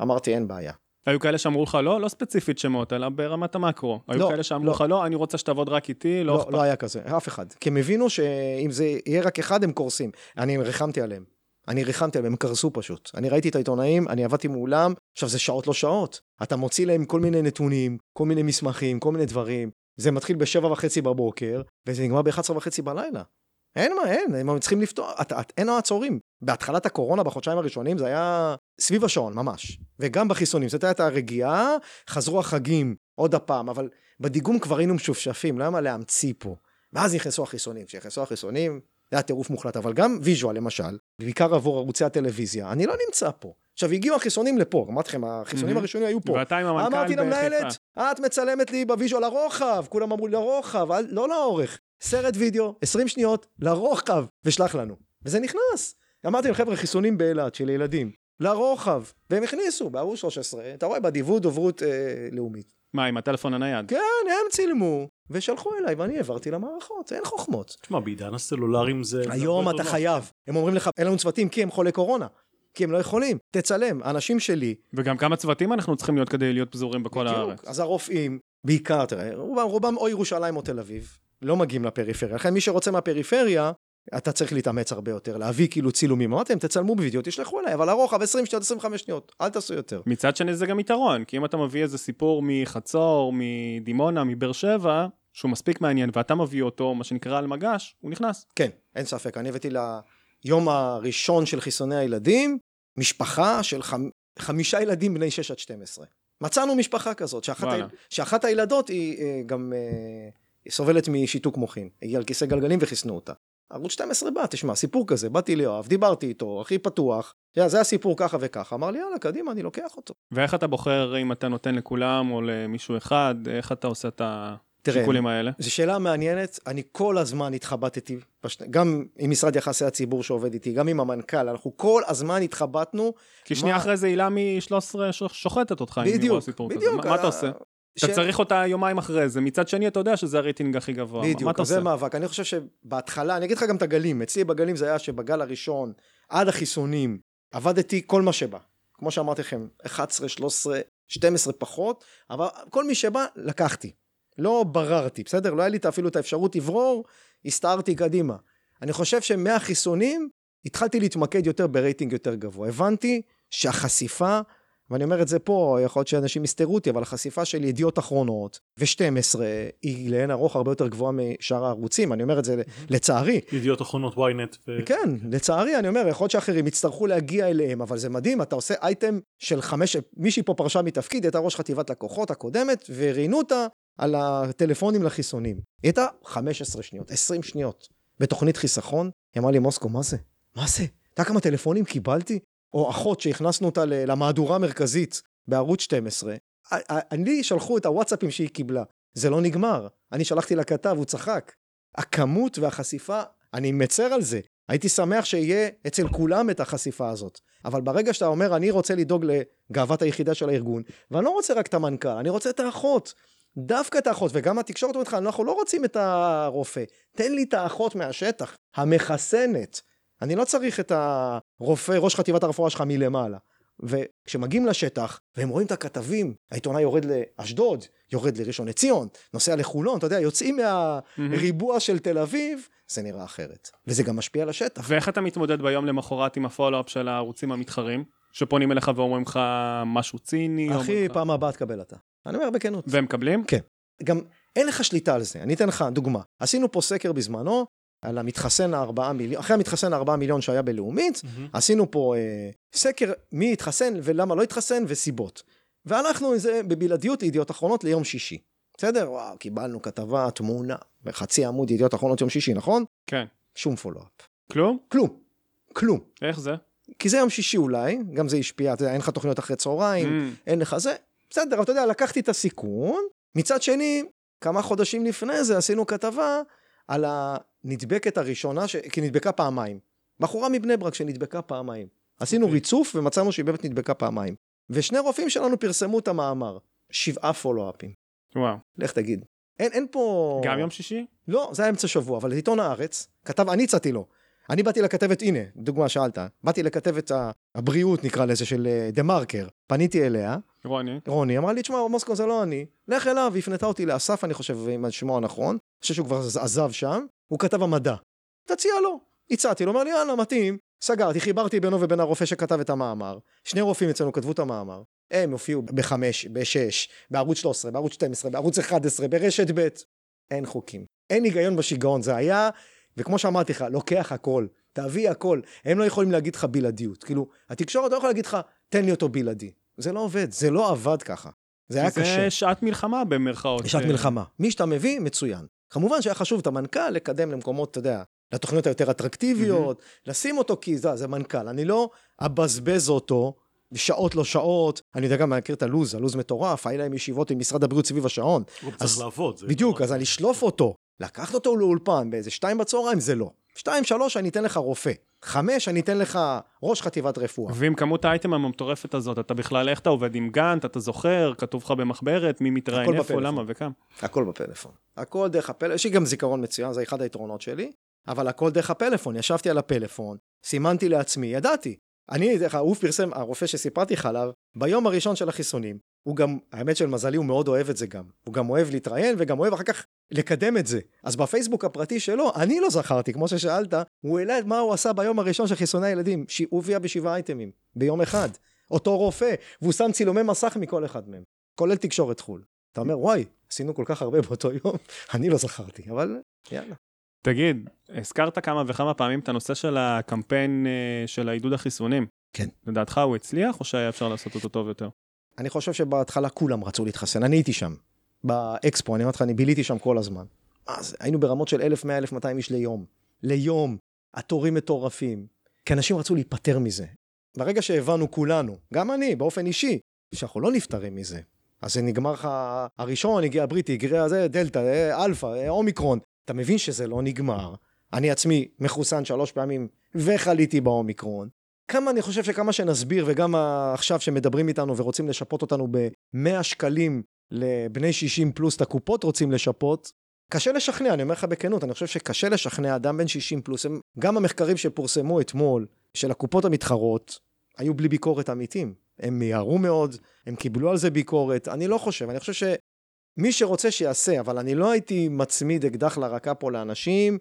אמרתי, אין בעיה. היו כאלה שאמרו לך לא, לא ספציפית שמות, אלא ברמת המקרו. היו לא, כאלה שאמרו לא. לך לא, אני רוצה שתעבוד רק איתי, לא לא, אכפת. לא היה כזה, אף אחד. כי הם הבינו שאם זה יהיה רק אחד, הם קורסים. אני ריחמתי עליהם. אני ריחמתי עליהם, הם קרסו פשוט. אני ראיתי את העיתונאים, אני עבדתי מולם, עכשיו זה שעות לא שעות. אתה מוציא להם כל מיני נתונים, כל מיני מסמכים, כל מיני דברים. זה מתחיל בשבע וחצי בבוקר, וזה נגמר ב-11 וחצי בלילה. אין מה, אין, הם צריכים את, אין מעצורים. בהתחלת הקורונה, בחודשיים הראשונים, זה היה סביב השעון, ממש. וגם בחיסונים, זאת הייתה הרגיעה, חזרו החגים עוד הפעם, אבל בדיגום כבר היינו משופשפים, לא היה מה להמציא פה. ואז נכנסו החיסונים, כשנכנסו החיסונים, זה היה טירוף מוחלט, אבל גם visual למשל, בעיקר עבור ערוצי הטלוויזיה, אני לא נמצא פה. עכשיו הגיעו החיסונים לפה, אמרתי לכם, החיסונים. הראשונים היו פה. ואתה עם המנכ"ל אמרתי בחיפה. למנהלת, את מצלמת לי ב visual לרוחב, כולם אמרו לי לרוחב, לא לאורך. סרט וידאו, 20 שניות, לרוחב, ושלח לנו. וזה נכנס. אמרתי להם, חבר'ה, חיסונים באילת של ילדים, לרוחב. והם הכניסו, בערוץ 13, אתה רואה, בדיווד דוברות אה, לאומית. מה, עם הטלפון הנייד? כן, הם צילמו, ושלחו אליי, ואני העברתי למערכות, אין חוכמות. תשמע, בעידן הסלולרים זה... זה היום אתה נוח. חייב. הם אומרים לך, אין לנו צוותים כי הם חולי קורונה. כי הם לא יכולים. תצלם, האנשים שלי, וגם כמה צוותים אנחנו צריכים להיות כדי להיות פזורים בכל בדיוק. הארץ. אז הרופאים, בעיקר, תראה, רובם, רובם או ירושלים או תל אביב, לא מגיעים לפריפריה. לכן מי שרוצה מהפריפריה, אתה צריך להתאמץ הרבה יותר, להביא כאילו צילומים. אמרתי להם, תצלמו בווידאו, תשלחו אליי, אבל הרוחב 20 שניות, 25 שניות, אל תעשו יותר. מצד שני זה גם יתרון, כי אם אתה מביא איזה סיפור מחצור, מדימונה, מבאר שבע, שהוא מספיק מעניין, ואתה מביא אותו, מה שנקרא על מגש, הוא נכנס. כן, אין ספק. אני הבאתי ליום הראשון של חיסוני הילדים, משפחה של חמ... חמישה ילדים בני 6 עד 12. מצאנו משפחה כזאת, שאחת, ה... שאחת הילדות היא אה, גם אה, היא סובלת משיתוק מוחין. היא על כיסא גלגלים וחיסנו אותה. ערוץ 12 בא, תשמע, סיפור כזה, באתי ליואב, דיברתי איתו, הכי פתוח, זה הסיפור ככה וככה, אמר לי, יאללה, קדימה, אני לוקח אותו. ואיך אתה בוחר אם אתה נותן לכולם או למישהו אחד, איך אתה עושה את השיקולים האלה? זו שאלה מעניינת, אני כל הזמן התחבטתי, גם עם משרד יחסי הציבור שעובד איתי, גם עם המנכ"ל, אנחנו כל הזמן התחבטנו. כי שנייה מה... אחרי זה הילה מ-13 שוחטת אותך, בדיוק, בדיוק. מה, מה אתה עושה? ש... אתה צריך אותה יומיים אחרי זה, מצד שני אתה יודע שזה הרייטינג הכי גבוה, בדיוק, מה אתה עושה? בדיוק, זה מאבק, אני חושב שבהתחלה, אני אגיד לך גם את הגלים, אצלי בגלים זה היה שבגל הראשון, עד החיסונים, עבדתי כל מה שבא, כמו שאמרתי לכם, 11, 13, 12 פחות, אבל כל מי שבא, לקחתי, לא בררתי, בסדר? לא היה לי אפילו את האפשרות לברור, הסתערתי קדימה. אני חושב שמהחיסונים, התחלתי להתמקד יותר ברייטינג יותר גבוה, הבנתי שהחשיפה ואני אומר את זה פה, יכול להיות שאנשים יסתרו אותי, אבל החשיפה של ידיעות אחרונות ו-12 היא לאין ארוך הרבה יותר גבוהה משאר הערוצים, אני אומר את זה לצערי. ידיעות אחרונות ynet. ו... כן, לצערי, אני אומר, יכול להיות שאחרים יצטרכו להגיע אליהם, אבל זה מדהים, אתה עושה אייטם של חמש, מישהי פה פרשה מתפקיד, הייתה ראש חטיבת לקוחות הקודמת, וראיינו אותה על הטלפונים לחיסונים. היא הייתה 15 שניות, 20 שניות, בתוכנית חיסכון, היא אמרה לי, מוסקו, מה זה? מה זה? אתה יודע כמה טלפונים קיבלתי? או אחות שהכנסנו אותה למהדורה המרכזית בערוץ 12, אני שלחו את הוואטסאפים שהיא קיבלה. זה לא נגמר. אני שלחתי לכתב, הוא צחק. הכמות והחשיפה, אני מצר על זה. הייתי שמח שיהיה אצל כולם את החשיפה הזאת. אבל ברגע שאתה אומר, אני רוצה לדאוג לגאוות היחידה של הארגון, ואני לא רוצה רק את המנכ"ל, אני רוצה את האחות. דווקא את האחות, וגם התקשורת אומרת לך, אנחנו לא רוצים את הרופא, תן לי את האחות מהשטח, המחסנת. אני לא צריך את הרופא, ראש חטיבת הרפואה שלך מלמעלה. וכשמגיעים לשטח, והם רואים את הכתבים, העיתונאי יורד לאשדוד, יורד לראשון לציון, נוסע לחולון, אתה יודע, יוצאים מהריבוע של תל אביב, זה נראה אחרת. וזה גם משפיע על השטח. ואיך אתה מתמודד ביום למחרת עם הפולו-אפ של הערוצים המתחרים? שפונים אליך ואומרים לך משהו ציני? אחי, פעם הבאה תקבל אתה. אני אומר בכנות. והם מקבלים? כן. גם אין לך שליטה על זה. אני אתן לך דוגמה. עשינו פה סקר בזמנו, על המתחסן הארבעה מיליון, אחרי המתחסן הארבעה מיליון שהיה בלאומית, mm-hmm. עשינו פה אה, סקר מי התחסן ולמה לא התחסן וסיבות. והלכנו עם זה בבלעדיות לידיעות אחרונות ליום שישי. בסדר? וואו, קיבלנו כתבה, תמונה, בחצי עמוד ידיעות אחרונות יום שישי, נכון? כן. שום פולו-אפ. כלום? כלום. כלום. איך זה? כי זה יום שישי אולי, גם זה השפיע, אתה יודע, אין לך תוכניות אחרי צהריים, mm. אין לך זה. בסדר, אבל אתה יודע, לקחתי את הסיכון. מצד שני, כמה חודשים לפני זה עשינו כתבה על הנדבקת הראשונה, ש... כי נדבקה פעמיים. בחורה מבני ברק שנדבקה פעמיים. עשינו okay. אוקיי. ריצוף ומצאנו שהיא באמת נדבקה פעמיים. ושני רופאים שלנו פרסמו את המאמר. שבעה פולו-אפים. וואו. לך תגיד. אין, אין פה... גם יום שישי? לא, זה היה אמצע שבוע, אבל עיתון הארץ, כתב, אני הצעתי לו. אני באתי לכתבת, הנה, דוגמה שאלת, באתי לכתבת הבריאות נקרא לזה של דה מרקר, פניתי אליה. רוני. רוני, אמרה לי, תשמע, מוסקו זה לא אני, לך אליו, הפנתה אותי לאסף, אני חושב, עם שמו הנכון, אני חושב שהוא כבר עזב שם, הוא כתב המדע. תציע לו. הצעתי לו, אומר לי, יאללה, מתאים. סגרתי, חיברתי בינו ובין הרופא שכתב את המאמר. שני רופאים אצלנו כתבו את המאמר. הם הופיעו בחמש, בשש, בערוץ 13, בערוץ 12, בערוץ 11, ברשת ב'. אין חוקים. אין היגיון בשיגעון, זה היה, וכמו שאמרתי לך, לוקח הכל. תביא הכל. הם לא יכולים להגיד לך בלעדיות. כאילו, התקשורת לא יכולה להגיד לך, תן לי אותו בלעדי. זה לא עובד, זה לא עבד ככה. זה היה קשה. זה שעת מלחמה במרכאות. שעת מלחמה. מי שאתה מביא, מצוין. כמובן שהיה חשוב את המנכ"ל לקדם למקומות, אתה יודע, לתוכניות היותר אטרקטיביות, mm-hmm. לשים אותו כי זה, זה מנכ"ל. אני לא אבזבז אותו שעות לא שעות, אני יודע גם, אני מכיר את הלו"ז, הלו"ז מטורף, היה להם ישיבות עם משרד הבריאות סביב השעון. הוא צריך לעבוד. בדיוק, אז אני אשלוף אותו. לקחת אותו לאולפן באיזה שתיים בצהריים, זה לא. שתיים, שלוש, אני אתן לך רופא. חמש, אני אתן לך ראש חטיבת רפואה. ועם כמות האייטם המטורפת הזאת, אתה בכלל, איך אתה עובד עם גאנט, אתה זוכר, כתוב לך במחברת, מי מתראיין איפה, למה וכמה. הכל בפלאפון. הכל דרך הפלאפון, יש לי גם זיכרון מצוין, זה אחד היתרונות שלי, אבל הכל דרך הפלאפון. ישבתי על הפלאפון, סימנתי לעצמי, ידעתי. אני, דרך הוא פרסם, הרופא שסיפרתי לך עליו, ביום הראשון של החיסונים, הוא גם, האמת של מזלי, הוא מאוד אוהב את זה גם. הוא גם אוהב להתראיין וגם אוהב אחר כך לקדם את זה. אז בפייסבוק הפרטי שלו, אני לא זכרתי, כמו ששאלת, הוא העלה את מה הוא עשה ביום הראשון של חיסוני הילדים. הוא הופיע בשבעה אייטמים, ביום אחד. אותו רופא, והוא שם צילומי מסך מכל אחד מהם, כולל תקשורת חו"ל. אתה אומר, וואי, עשינו כל כך הרבה באותו יום, אני לא זכרתי, אבל יאללה. תגיד, הזכרת כמה וכמה פעמים את הנושא של הקמפיין אה, של העידוד החיסונים. כן. לדעתך הוא הצליח, או שהיה אפשר לעשות אותו טוב יותר? אני חושב שבהתחלה כולם רצו להתחסן, אני הייתי שם. באקספו, אני אומר לך, אני ביליתי שם כל הזמן. אז היינו ברמות של 1,100-1,200 איש ליום. ליום. התורים מטורפים. כי אנשים רצו להיפטר מזה. ברגע שהבנו כולנו, גם אני, באופן אישי, שאנחנו לא נפטרים מזה. אז זה נגמר לך, הראשון הגיע הבריטי, הגיע זה, דלתא, אה, אלפא, אה, אומיקרון. אתה מבין שזה לא נגמר. אני עצמי מחוסן שלוש פעמים וחליתי באומיקרון. כמה אני חושב שכמה שנסביר, וגם עכשיו שמדברים איתנו ורוצים לשפות אותנו ב-100 שקלים לבני 60 פלוס, את הקופות רוצים לשפות, קשה לשכנע, אני אומר לך בכנות, אני חושב שקשה לשכנע אדם בן 60 פלוס, הם, גם המחקרים שפורסמו אתמול, של הקופות המתחרות, היו בלי ביקורת אמיתים. הם מיהרו מאוד, הם קיבלו על זה ביקורת, אני לא חושב, אני חושב שמי שרוצה שיעשה, אבל אני לא הייתי מצמיד אקדח לרקה פה לאנשים,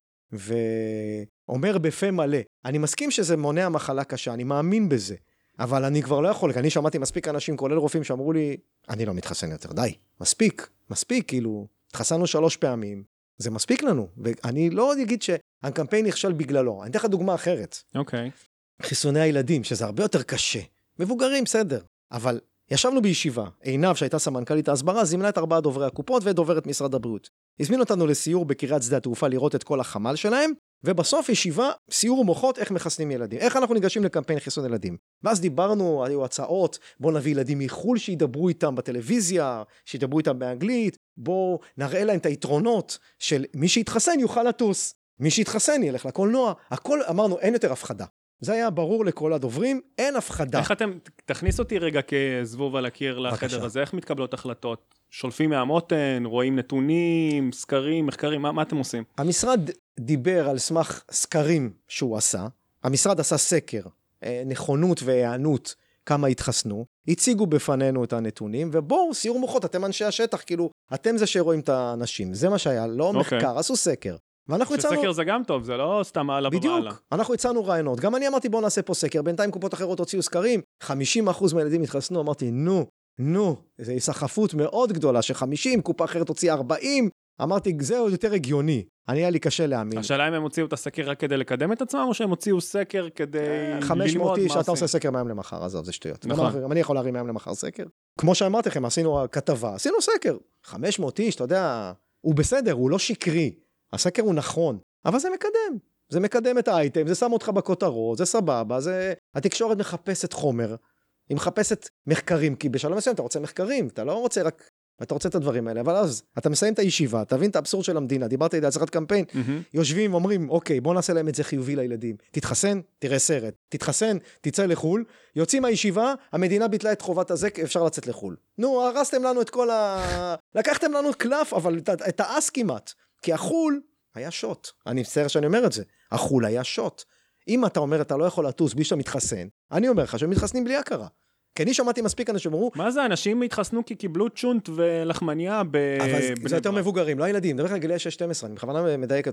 ואומר בפה מלא, אני מסכים שזה מונע מחלה קשה, אני מאמין בזה, אבל אני כבר לא יכול, כי אני שמעתי מספיק אנשים, כולל רופאים, שאמרו לי, אני לא מתחסן יותר, די, מספיק, מספיק, כאילו, התחסנו שלוש פעמים, זה מספיק לנו, ואני לא אגיד שהקמפיין נכשל בגללו, אני אתן לך דוגמה אחרת. אוקיי. Okay. חיסוני הילדים, שזה הרבה יותר קשה. מבוגרים, בסדר, אבל ישבנו בישיבה, עינב, שהייתה סמנכ"לית ההסברה, זימנה את ארבעה דוברי הקופות ואת דוברת משרד הבריאות. הזמינו אותנו לסיור בקריית שדה התעופה לראות את כל החמ"ל שלהם, ובסוף ישיבה, סיור מוחות איך מחסנים ילדים, איך אנחנו ניגשים לקמפיין חיסון ילדים. ואז דיברנו, היו הצעות, בואו נביא ילדים מחו"ל שידברו איתם בטלוויזיה, שידברו איתם באנגלית, בואו נראה להם את היתרונות של מי שיתחסן יוכל לטוס, מי שיתחסן ילך לקולנוע, הכל אמרנו אין יותר הפחדה. זה היה ברור לכל הדוברים, אין הפחדה. איך אתם, תכניס אותי רגע כזבוב על הקיר לחדר. הזה, איך מתקבלות החלטות? שולפים מהמותן, רואים נתונים, סקרים, מחקרים, מה, מה אתם עושים? המשרד דיבר על סמך סקרים שהוא עשה, המשרד עשה סקר, אה, נכונות והיענות, כמה התחסנו, הציגו בפנינו את הנתונים, ובואו, סיור מוחות, אתם אנשי השטח, כאילו, אתם זה שרואים את האנשים, זה מה שהיה, לא okay. אוקיי. מחקר, עשו סקר. ואנחנו הצענו... שסקר זה גם טוב, זה לא סתם הלאה ובעלה. בדיוק, אנחנו הצענו רעיונות. גם אני אמרתי בואו נעשה פה סקר, בינתיים קופות אחרות הוציאו סקרים, 50% מהילדים התחסנו, אמרתי נו, נו, זו היסחפות מאוד גדולה, ש-50, קופה אחרת הוציאה 40, אמרתי זה עוד יותר הגיוני, אני היה לי קשה להאמין. השאלה אם הם הוציאו את הסקר רק כדי לקדם את עצמם, או שהם הוציאו סקר כדי אה, ללמוד מה עושים? 500 איש, אתה עושה סקר מהיום למחר, עזוב, זה שטויות. נכון. גם אני יכול להרים מהיום למחר סקר. כמו שאמרתי לכם, עשינו כתבה, עשינו סקר. 500 איש, אתה יודע, הוא בסדר, הוא לא שקרי. הסקר הוא נכון. אבל זה מקדם. זה מקדם את האייטם, זה שם אותך בכותרות, זה סבבה, זה... התקשורת מחפשת חומר, היא מחפשת מחקרים, כי בשלב מסוים אתה רוצה מחקרים, אתה לא רוצה רק... אתה רוצה את הדברים האלה, אבל אז אתה מסיים את הישיבה, תבין את האבסורד של המדינה, דיברתי על הצלחת קמפיין, mm-hmm. יושבים ואומרים, אוקיי, בוא נעשה להם את זה חיובי לילדים. תתחסן, תראה סרט. תתחסן, תצא לחו"ל. יוצאים מהישיבה, המדינה ביטלה את חובת הזה, אפשר לצאת לחו"ל. נו, הרסתם לנו את כל ה... לקחתם לנו קלף, אבל את, את האס כמעט. כי החו"ל היה שוט. אני מצטער שאני אומר את זה. החו"ל היה שוט. אם אתה אומר, אתה לא יכול לטוס בלי שאתה מתחסן, אני אומר לך שהם מתחסנים בלי הכרה. כי אני שמעתי מספיק אנשים שאמרו... מה זה, אנשים התחסנו כי קיבלו צ'ונט ולחמניה ב... אבל זה יותר מבוגרים, לא ילדים, אני מדבר על גילאי 6-12, אני בכוונה מדייק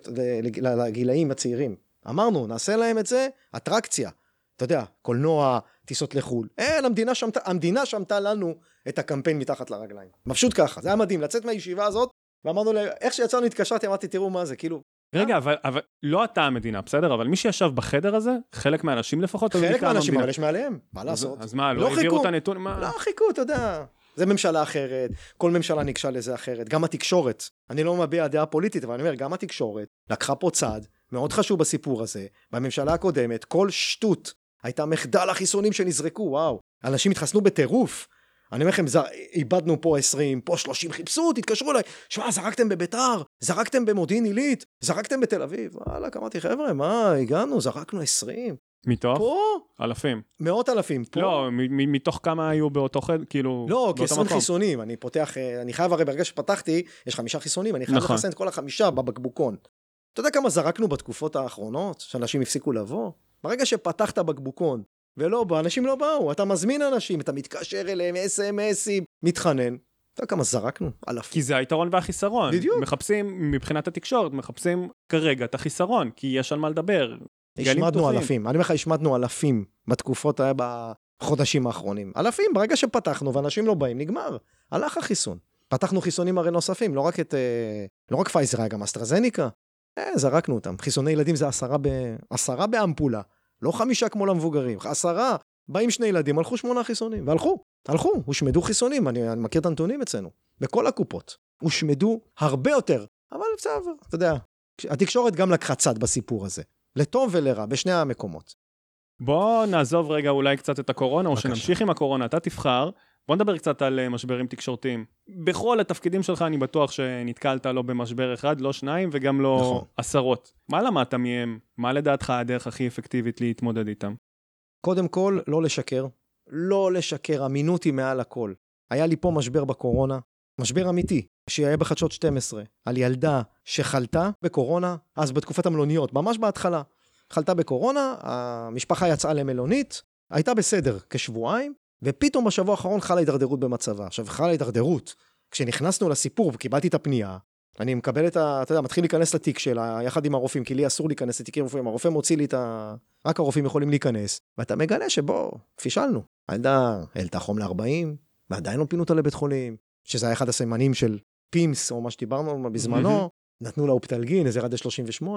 לגילאים הצעירים. אמרנו, נעשה להם את זה, אטרקציה. אתה יודע, קולנוע, טיסות לחו"ל. אין, המדינה שמתה, המדינה שמתה לנו את הקמפיין מתחת לרגליים. פשוט ככה, זה היה מדהים, לצאת מהישיבה הזאת ואמרנו להם, איך שיצאנו התקשרתי, אמרתי, תראו מה זה, כאילו... רגע, אה? אבל, אבל לא אתה המדינה, בסדר? אבל מי שישב בחדר הזה, חלק מהאנשים לפחות, חלק מהאנשים, אבל יש מעליהם, מה לעשות? אז מה, לא, לא העבירו את הנתון? מה? לא חיכו, אתה יודע. זה ממשלה אחרת, כל ממשלה ניגשה לזה אחרת, גם התקשורת. אני לא מביע דעה פוליטית, אבל אני אומר, גם התקשורת לקחה פה צעד מאוד חשוב בסיפור הזה. בממשלה הקודמת, כל שטות הייתה מחדל החיסונים שנזרקו, וואו. אנשים התחסנו בטירוף. אני אומר לכם, איבדנו פה 20, פה 30, חיפשו, תתקשרו אליי, שמע, זרקתם בביתר, זרקתם במודיעין עילית, זרקתם בתל אביב, וואלה, אמרתי, חבר'ה, מה, הגענו, זרקנו 20. מתוך? פה? אלפים. מאות אלפים. פה. לא, מתוך כמה היו באותו חדר, כאילו, לא, כי 20 חיסונים, אני פותח, אה, אני חייב הרי ברגע שפתחתי, יש חמישה חיסונים, אני חייב נכון. לחסן את כל החמישה בבקבוקון. אתה יודע כמה זרקנו בתקופות האחרונות, שאנשים הפסיקו לבוא? ברגע שפתחת בקבוקון, ולא בא, אנשים לא באו, אתה מזמין אנשים, אתה מתקשר אליהם, אס.אם.אסים, מתחנן. אתה יודע כמה זרקנו? אלפים. כי זה היתרון והחיסרון. בדיוק. מחפשים, מבחינת התקשורת, מחפשים כרגע את החיסרון, כי יש על מה לדבר. השמדנו. אלפים, אני אומר לך, השמדנו אלפים בתקופות, בחודשים האחרונים. אלפים, ברגע שפתחנו ואנשים לא באים, נגמר. הלך החיסון. פתחנו חיסונים הרי נוספים, לא רק את... אה, לא רק פייזר, היה גם אסטרזניקה. אה, זרקנו אותם. חיסוני ילדים זה עשרה, ב... עשרה באמפולה. לא חמישה כמו למבוגרים, עשרה. באים שני ילדים, הלכו שמונה חיסונים, והלכו, הלכו, הושמדו חיסונים, אני, אני מכיר את הנתונים אצלנו, בכל הקופות. הושמדו הרבה יותר, אבל בסדר, אתה יודע, התקשורת גם לקחה צד בסיפור הזה, לטוב ולרע, בשני המקומות. בוא נעזוב רגע אולי קצת את הקורונה, או בבקשה. שנמשיך עם הקורונה, אתה תבחר. בוא נדבר קצת על אה, משברים תקשורתיים. בכל התפקידים שלך אני בטוח שנתקלת לא במשבר אחד, לא שניים, וגם לא נכון. עשרות. מה למדת מהם? מה לדעתך הדרך הכי אפקטיבית להתמודד איתם? קודם כל, לא לשקר. לא לשקר, אמינות היא מעל הכל. היה לי פה משבר בקורונה, משבר אמיתי, שהיה בחדשות 12, על ילדה שחלתה בקורונה, אז בתקופת המלוניות, ממש בהתחלה. חלתה בקורונה, המשפחה יצאה למלונית, הייתה בסדר כשבועיים, ופתאום בשבוע האחרון חלה הידרדרות במצבה. עכשיו, חלה הידרדרות. כשנכנסנו לסיפור וקיבלתי את הפנייה, אני מקבל את ה... אתה יודע, מתחיל להיכנס לתיק שלה, יחד עם הרופאים, כי לי אסור להיכנס לתיקים רפואיים, הרופא מוציא לי את ה... רק הרופאים יכולים להיכנס, ואתה מגלה שבוא, פישלנו. הילדה העלתה חום ל-40, ועדיין לא פינו אותה לבית חולים, שזה היה אחד הסימנים של פימס, או מה שדיברנו בזמנו, נתנו לה אופטלגין, איזה ירד ל-38.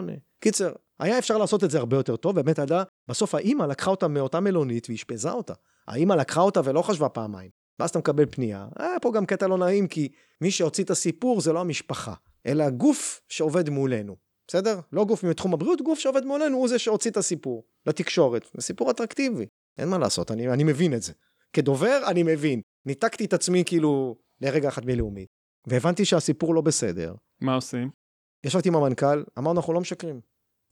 קיצר, היה אפשר לעשות את זה הרבה יותר טוב, באמת הייתה, בסוף האימא לקחה אותה מאותה מלונית ואשפזה אותה. האימא לקחה אותה ולא חשבה פעמיים. ואז אתה מקבל פנייה, היה פה גם קטע לא נעים, כי מי שהוציא את הסיפור זה לא המשפחה, אלא הגוף שעובד מולנו. בסדר? לא גוף מתחום הבריאות, גוף שעובד מולנו הוא זה שהוציא את הסיפור לתקשורת. זה סיפור אטרקטיבי, אין מה לעשות, אני, אני מבין את זה. כדובר, אני מבין. ניתקתי את עצמי כאילו לרגע אחד בינלאומי, והבנתי שהסיפור לא בסדר. מה עושים? ישבתי עם המנכ"ל, אמרנו, אנחנו לא משקרים.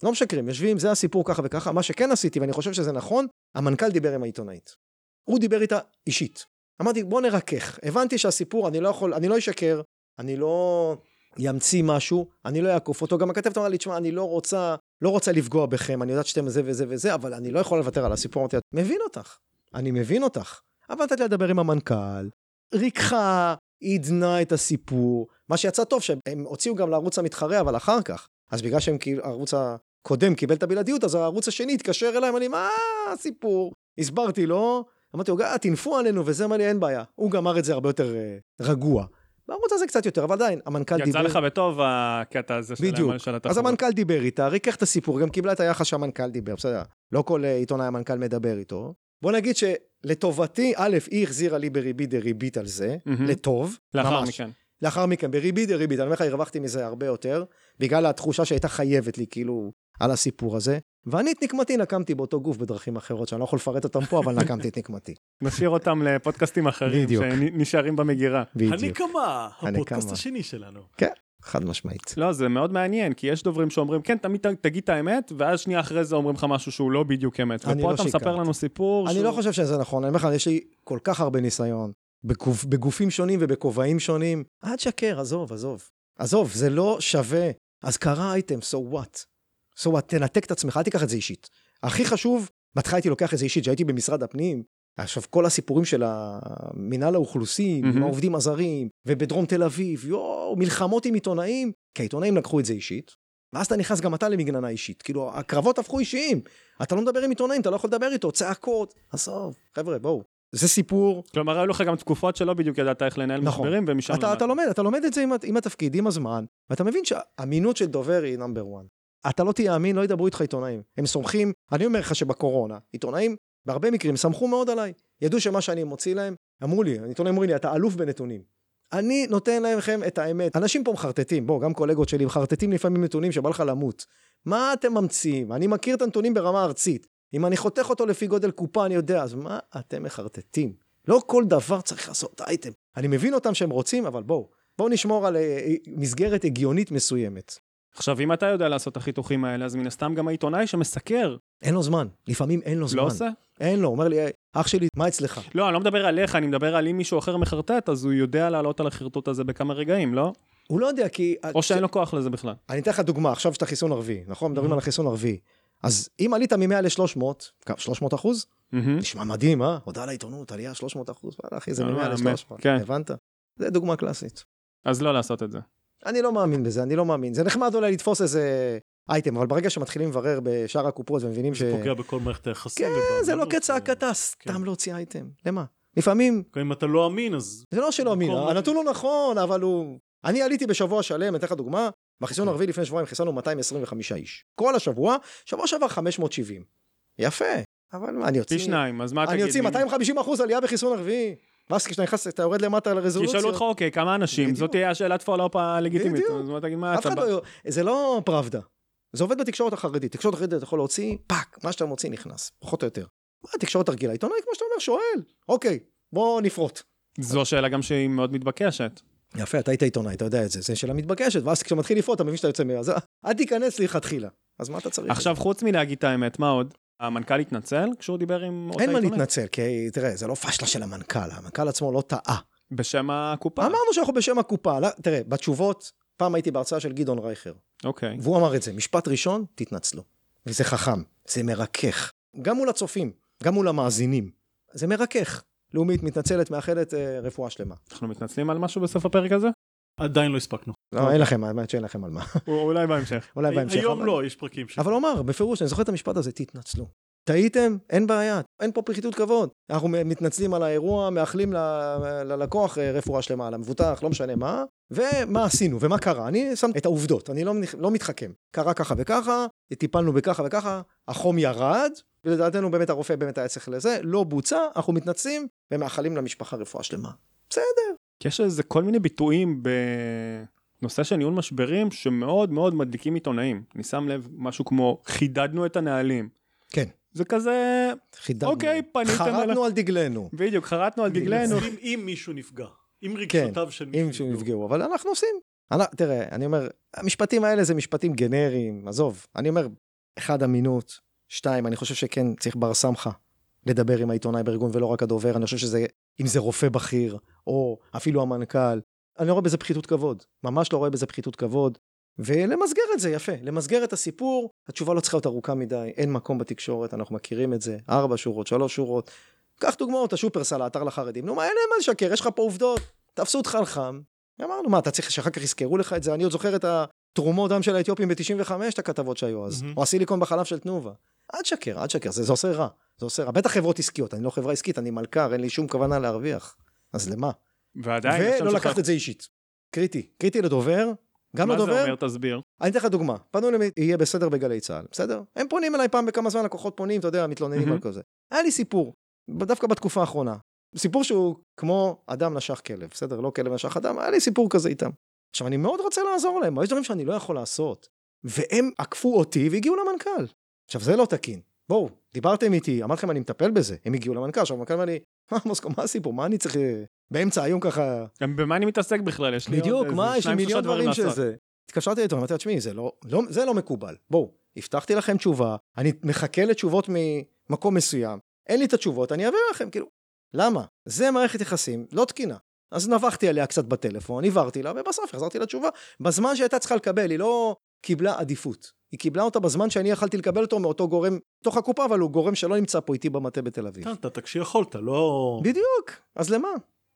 לא משקרים, יושבים, זה הסיפור ככה וככה. מה שכן עשיתי, ואני חושב שזה נכון, המנכ"ל דיבר עם העיתונאית. הוא דיבר איתה אישית. אמרתי, בוא נרכך. הבנתי שהסיפור, אני לא יכול, אני לא אשקר, אני לא ימציא משהו, אני לא אעקוף אותו. גם הכתבת אמרה לי, תשמע, אני לא רוצה, לא רוצה לפגוע בכם, אני יודעת שאתם זה וזה וזה, אבל אני לא יכול לוותר על הסיפור. אמרתי, מבין אותך, אני מבין אותך. אבל נתתי לדבר עם המנכ"ל, ריככה, עידנה את הסיפור. מה שיצא טוב, שהם הוציאו גם לערוץ המתחרה, אבל אחר כך. אז בגלל שהם כאילו, הערוץ הקודם קיבל את הבלעדיות, אז הערוץ השני התקשר אליי, אמר לי, מה הסיפור? הסברתי לו, אמרתי לו, "אה, תנפו עלינו, וזה אמר לי, אין בעיה. הוא גמר את זה הרבה יותר אה, רגוע. בערוץ הזה קצת יותר, אבל עדיין, המנכ"ל דיבר... יצא לך בטוב הקטע הזה שלהם בדיוק. של אז. המנכ"ל דיבר איתה, ריכך את הסיפור, גם קיבלה את היחס שהמנכ"ל דיבר, בסדר. לא כל אה, עיתונאי המנכ"ל מדבר איתו. בוא נגיד שלטובתי, א', היא החזירה לי בריבית דריבית על זה, מהמם. לטוב. לאחר ממש. מכן. לאחר מכן, בריבית דריבית, אני אומר לך, הרווחתי מזה הרבה יותר, בגלל התחושה שהייתה חייבת לי, כאילו, על הסיפור הזה. ואני את נקמתי נקמתי באותו גוף בדרכים אחרות, שאני לא יכול לפרט אותם פה, אבל נקמתי את נקמתי. נשאיר אותם לפודקאסטים אחרים בדיוק. שנשארים במגירה. בדיוק. הנקמה, הפודקאסט. השני שלנו. חד משמעית. לא, זה מאוד מעניין, כי יש דוברים שאומרים, כן, תמיד תגיד את האמת, ואז שנייה אחרי זה אומרים לך משהו שהוא לא בדיוק אמת. ופה לא אתה מספר שיקרתי. לנו סיפור אני שהוא... לא חושב שזה נכון, אני אומר לך, יש לי כל כך הרבה ניסיון, בגוף, בגופים שונים ובכובעים שונים. אל תשקר, עזוב, עזוב. עזוב, זה לא שווה. אז קרה אייטם, so what? so what? תנתק את עצמך, אל תיקח את זה אישית. הכי חשוב, בהתחלה הייתי לוקח את זה אישית, כשהייתי במשרד הפנים, עכשיו כל הסיפורים של מינהל האוכלוסין, עם מהמם. העובדים הזרים, ובדרום תל אביב, יואו, מלחמות עם עיתונאים, כי העיתונאים לקחו את זה אישית, ואז אתה נכנס גם אתה למגננה אישית. כאילו, הקרבות הפכו אישיים. אתה לא מדבר עם עיתונאים, אתה לא יכול לדבר איתו, צעקות. עזוב, חבר'ה, בואו. זה סיפור, כלומר, היו לך גם תקופות שלא בדיוק ידעת איך לנהל נכון. משברים, ומשם אתה. אתה לומד, אתה לומד את זה עם, עם התפקיד, עם הזמן, ואתה מבין שהאמינות של דובר היא נאמבר 1. אתה לא תהיה אמין, לא ידברו איתך עיתונאים. הם סומכים, אני אומר לך שבקורונה, עיתונאים, בהרבה מקרים, סמכו מאוד עליי. ידעו שמה שאני מוציא להם, אמרו לי, עיתונאים אומרים לי, אתה אלוף בנתונים. אני נותן לכם את האמת. אנשים פה מחרטטים, בוא, גם קולגות שלי מחרטטים לפעמים נתונים שבא לך למות. מה אתם ממציאים? אני מכיר את הנתונים ברמה ארצית. אם אני חותך אותו לפי גודל קופה, אני יודע, אז מה אתם מחרטטים? לא כל דבר צריך לעשות אייטם. אני מבין אותם שהם רוצים, אבל בואו, בואו נשמור על אה, אה, מסגרת הגיונית מסוימת. עכשיו, אם אתה יודע לעשות את החיתוכים האלה, אז מן הסתם גם העיתונאי שמסקר, אין לו זמן, לפעמים אין לו זמן. לא עושה? אין לו, אומר לי, "אה, אח שלי, מה אצלך? לא, אני לא מדבר עליך, אני מדבר על אם מישהו אחר מחרטט, אז הוא יודע לעלות על החרטוט הזה בכמה רגעים, לא? הוא לא יודע, כי... או שאין לו כוח לזה בכלל. אני אתן לך דוגמה, עכשיו שאתה חיסון הרביעי, נכון? מדברים Mhm. על החיסון הרביעי. אז אם עלית מ-100 ל-300, 300 אחוז, מהמם. נשמע מדהים, אה? הודעה לעיתונות, עלייה 300 אחוז, וואלה, אחי, זה לא מ-100 מאמין. ל-300. כן. הבנת? זה דוגמה קלאסית. אז לא לעשות את זה. אני לא מאמין בזה, אני לא מאמין. זה נחמד אולי לתפוס איזה אייטם, אבל ברגע שמתחילים לברר בשאר הקופות ומבינים ש... זה פוגע בכל מערכת היחסים. כן, זה לא כצעקתה, סתם להוציא אייטם. למה? לפעמים, כן, אם אתה לא אמין, אז זה לא שלא אמין, הנתון הוא נכון, אבל הוא... אני עליתי בשבוע שלם, אני אתן לך דוגמה, בחיסון אוקיי. הרביעי לפני שבועיים חיסנו 225 איש. כל השבוע, שבוע שעבר 570. יפה, אבל מה, אני יוציא... פי שניים, אז מה תגיד? אני יוציא מי- 250 אחוז עלייה בחיסון הרביעי. ואז כשאתה נכנס, אתה יורד למטה לרזולוציות. ישאלו אותך, אוקיי, כמה אנשים? זאת תהיה השאלת follow-up הלגיטימית. בדיוק. לא... זה לא פראבדה. זה עובד בתקשורת החרדית. תקשורת החרדית אתה יכול להוציא, fuck, מה שאתה מוציא נכנס, פחות או יותר. מה, תקשורת הרגילה, עיתונאי, כמו שאתה אומר, שואל. אוקיי, בוא נפרוט. זו שאלה גם שהיא מאוד מתבקשת. יפה, אתה היית עיתונאי, אתה יודע את זה, זה שאלה מתבקשת, ואז כשאתה מתחיל לפרוט, אתה מבין שאתה יוצא מ... אז אל תיכנס לכתחילה. אז מה אתה צריך? עכשיו, חוץ מלהגיד את האמת, מה עוד? המנכ"ל התנצל כשהוא דיבר עם אותה אין מה עיתונאית? להתנצל, כי תראה, זה לא פשלה של המנכ"ל, המנכ"ל עצמו לא טעה. בשם הקופה. אמרנו שאנחנו בשם הקופה, לא, תראה, בתשובות, פעם הייתי בהרצאה של גדעון רייכר, אוקיי. והוא אמר את זה, משפט ראשון, תתנצלו. וזה חכם, זה מרכך. גם מול הצופים, גם מול המאזינים. זה מרכך. לאומית מתנצלת, מאחלת אה, רפואה שלמה. אנחנו מתנצלים על משהו בסוף הפרק הזה? עדיין לא הספקנו. לא, אין לכם, האמת שאין לכם על מה. אולי בהמשך. אולי בהמשך. היום לא, יש פרקים ש... אבל הוא אמר, בפירוש, אני זוכר את המשפט הזה, תתנצלו. טעיתם, אין בעיה, אין פה פריחיתות כבוד. אנחנו מתנצלים על האירוע, מאחלים ללקוח אה, רפואה שלמה, למבוטח, לא משנה מה, ומה עשינו ומה קרה. אני שם את העובדות, אני לא, לא מתחכם. קרה ככה וככה, טיפלנו בככה וככה, החום ירד, ולדעתנו באמת הרופא באמת היה צריך לזה, לא בוצע, אנחנו מתנצלים ומאחלים למשפחה רפואה שלמה. בסדר. כי יש איזה כל מיני ביטויים בנושא של ניהול משברים שמאוד מאוד מדליקים עיתונאים. אני שם לב משהו כמו חידדנו את הנהלים. כן. זה כזה, חידדנו. אוקיי, פניתם חרטנו על דגלנו. בדיוק, חרטנו על דגלנו. אם- אם מישהו נפגע. אם כן, רגשותיו של אם מישהו נפגעו. נפגעו, אבל אנחנו עושים. אני, תראה, אני אומר, המשפטים האלה זה משפטים גנריים, עזוב. אני אומר, אחד, אמינות, שתיים, אני חושב שכן צריך בר סמכה לדבר עם העיתונאי בארגון ולא רק הדובר, אני חושב שזה, אם זה רופא בכיר, או אפילו המנכ"ל, אני לא רואה בזה פחיתות כבוד, ממש לא רואה בזה פחיתות כבוד. ולמסגר את זה, יפה. למסגר את הסיפור, התשובה לא צריכה להיות ארוכה מדי, אין מקום בתקשורת, אנחנו מכירים את זה, ארבע שורות, שלוש שורות. קח דוגמאות, השופרסל, האתר לחרדים, נו מה, אין להם מה לשקר, יש לך פה עובדות. תפסו אותך על חם. אמרנו, מה, אתה צריך שאחר כך יזכרו לך את זה? אני עוד זוכר את התרומות דם של האתיופים ב-95, את הכתבות שהיו אז. מהמם. או הסיליקון בחלב של תנובה. אל תשקר, אל תשקר, זה, זה עושה רע. זה עושה רע. בטח חברות עסקיות, אני לא חברה עסקית, אני מלכ"ר, אין לי שום כוונה להרוויח. אז למה? ועדיין, ולא לקחת את זה אישית. קריטי. קריטי לדובר, גם מה זה לדובר. אומר? תסביר. אני אתן לך דוגמה, פנו אליי, יהיה בסדר בגלי צה"ל, בסדר? הם פונים אליי פעם בכמה זמן, לקוחות פונים, אתה יודע, מתלוננים מהמם. על כל זה. היה לי סיפור, דווקא בתקופה האחרונה. סיפור שהוא כמו אדם נשך כלב, בסדר? לא כלב נשך אדם, היה לי סיפור כזה איתם. עכשיו, אני מאוד רוצה לעזור להם, אבל יש דברים שאני לא יכול לעשות. והם עקפו אותי והגיעו למנכ"ל. עכשיו, זה לא תקין. בואו, דיברתם איתי, אמרתי לכם, אני מטפל בזה. הם הגיעו למנכ"ל, עכשיו המנכ"ל אמר לי, מה מוסקו, מה הסיפור? מה אני צריך אה, באמצע היום ככה... גם במה אני מתעסק בכלל? יש לי בדיוק, מה, יש לי מיליון דברים. שזה. התקשרתי איתו, אמרתי לו, תשמעי, זה לא, לא, זה לא מקובל. בואו, הבטחתי לכם תשובה, אני מחכה לתשובות ממקום מסוים, אין לי את התשובות, אני אעביר לכם, כאילו, למה? זה מערכת יחסים לא תקינה. אז נבחתי עליה קצת בטלפון, הבהרתי לה, ובסוף החזרתי לה תשובה. בזמן שהייתה צריכה לקבל, היא לא קיבלה עדיפות. היא קיבלה אותה בזמן שאני יכלתי לקבל אותו מאותו גורם, תוך הקופה, אבל הוא גורם שלא נמצא פה איתי במטה בתל אביב. נתת כשיכולת, לא... בדיוק, אז למה?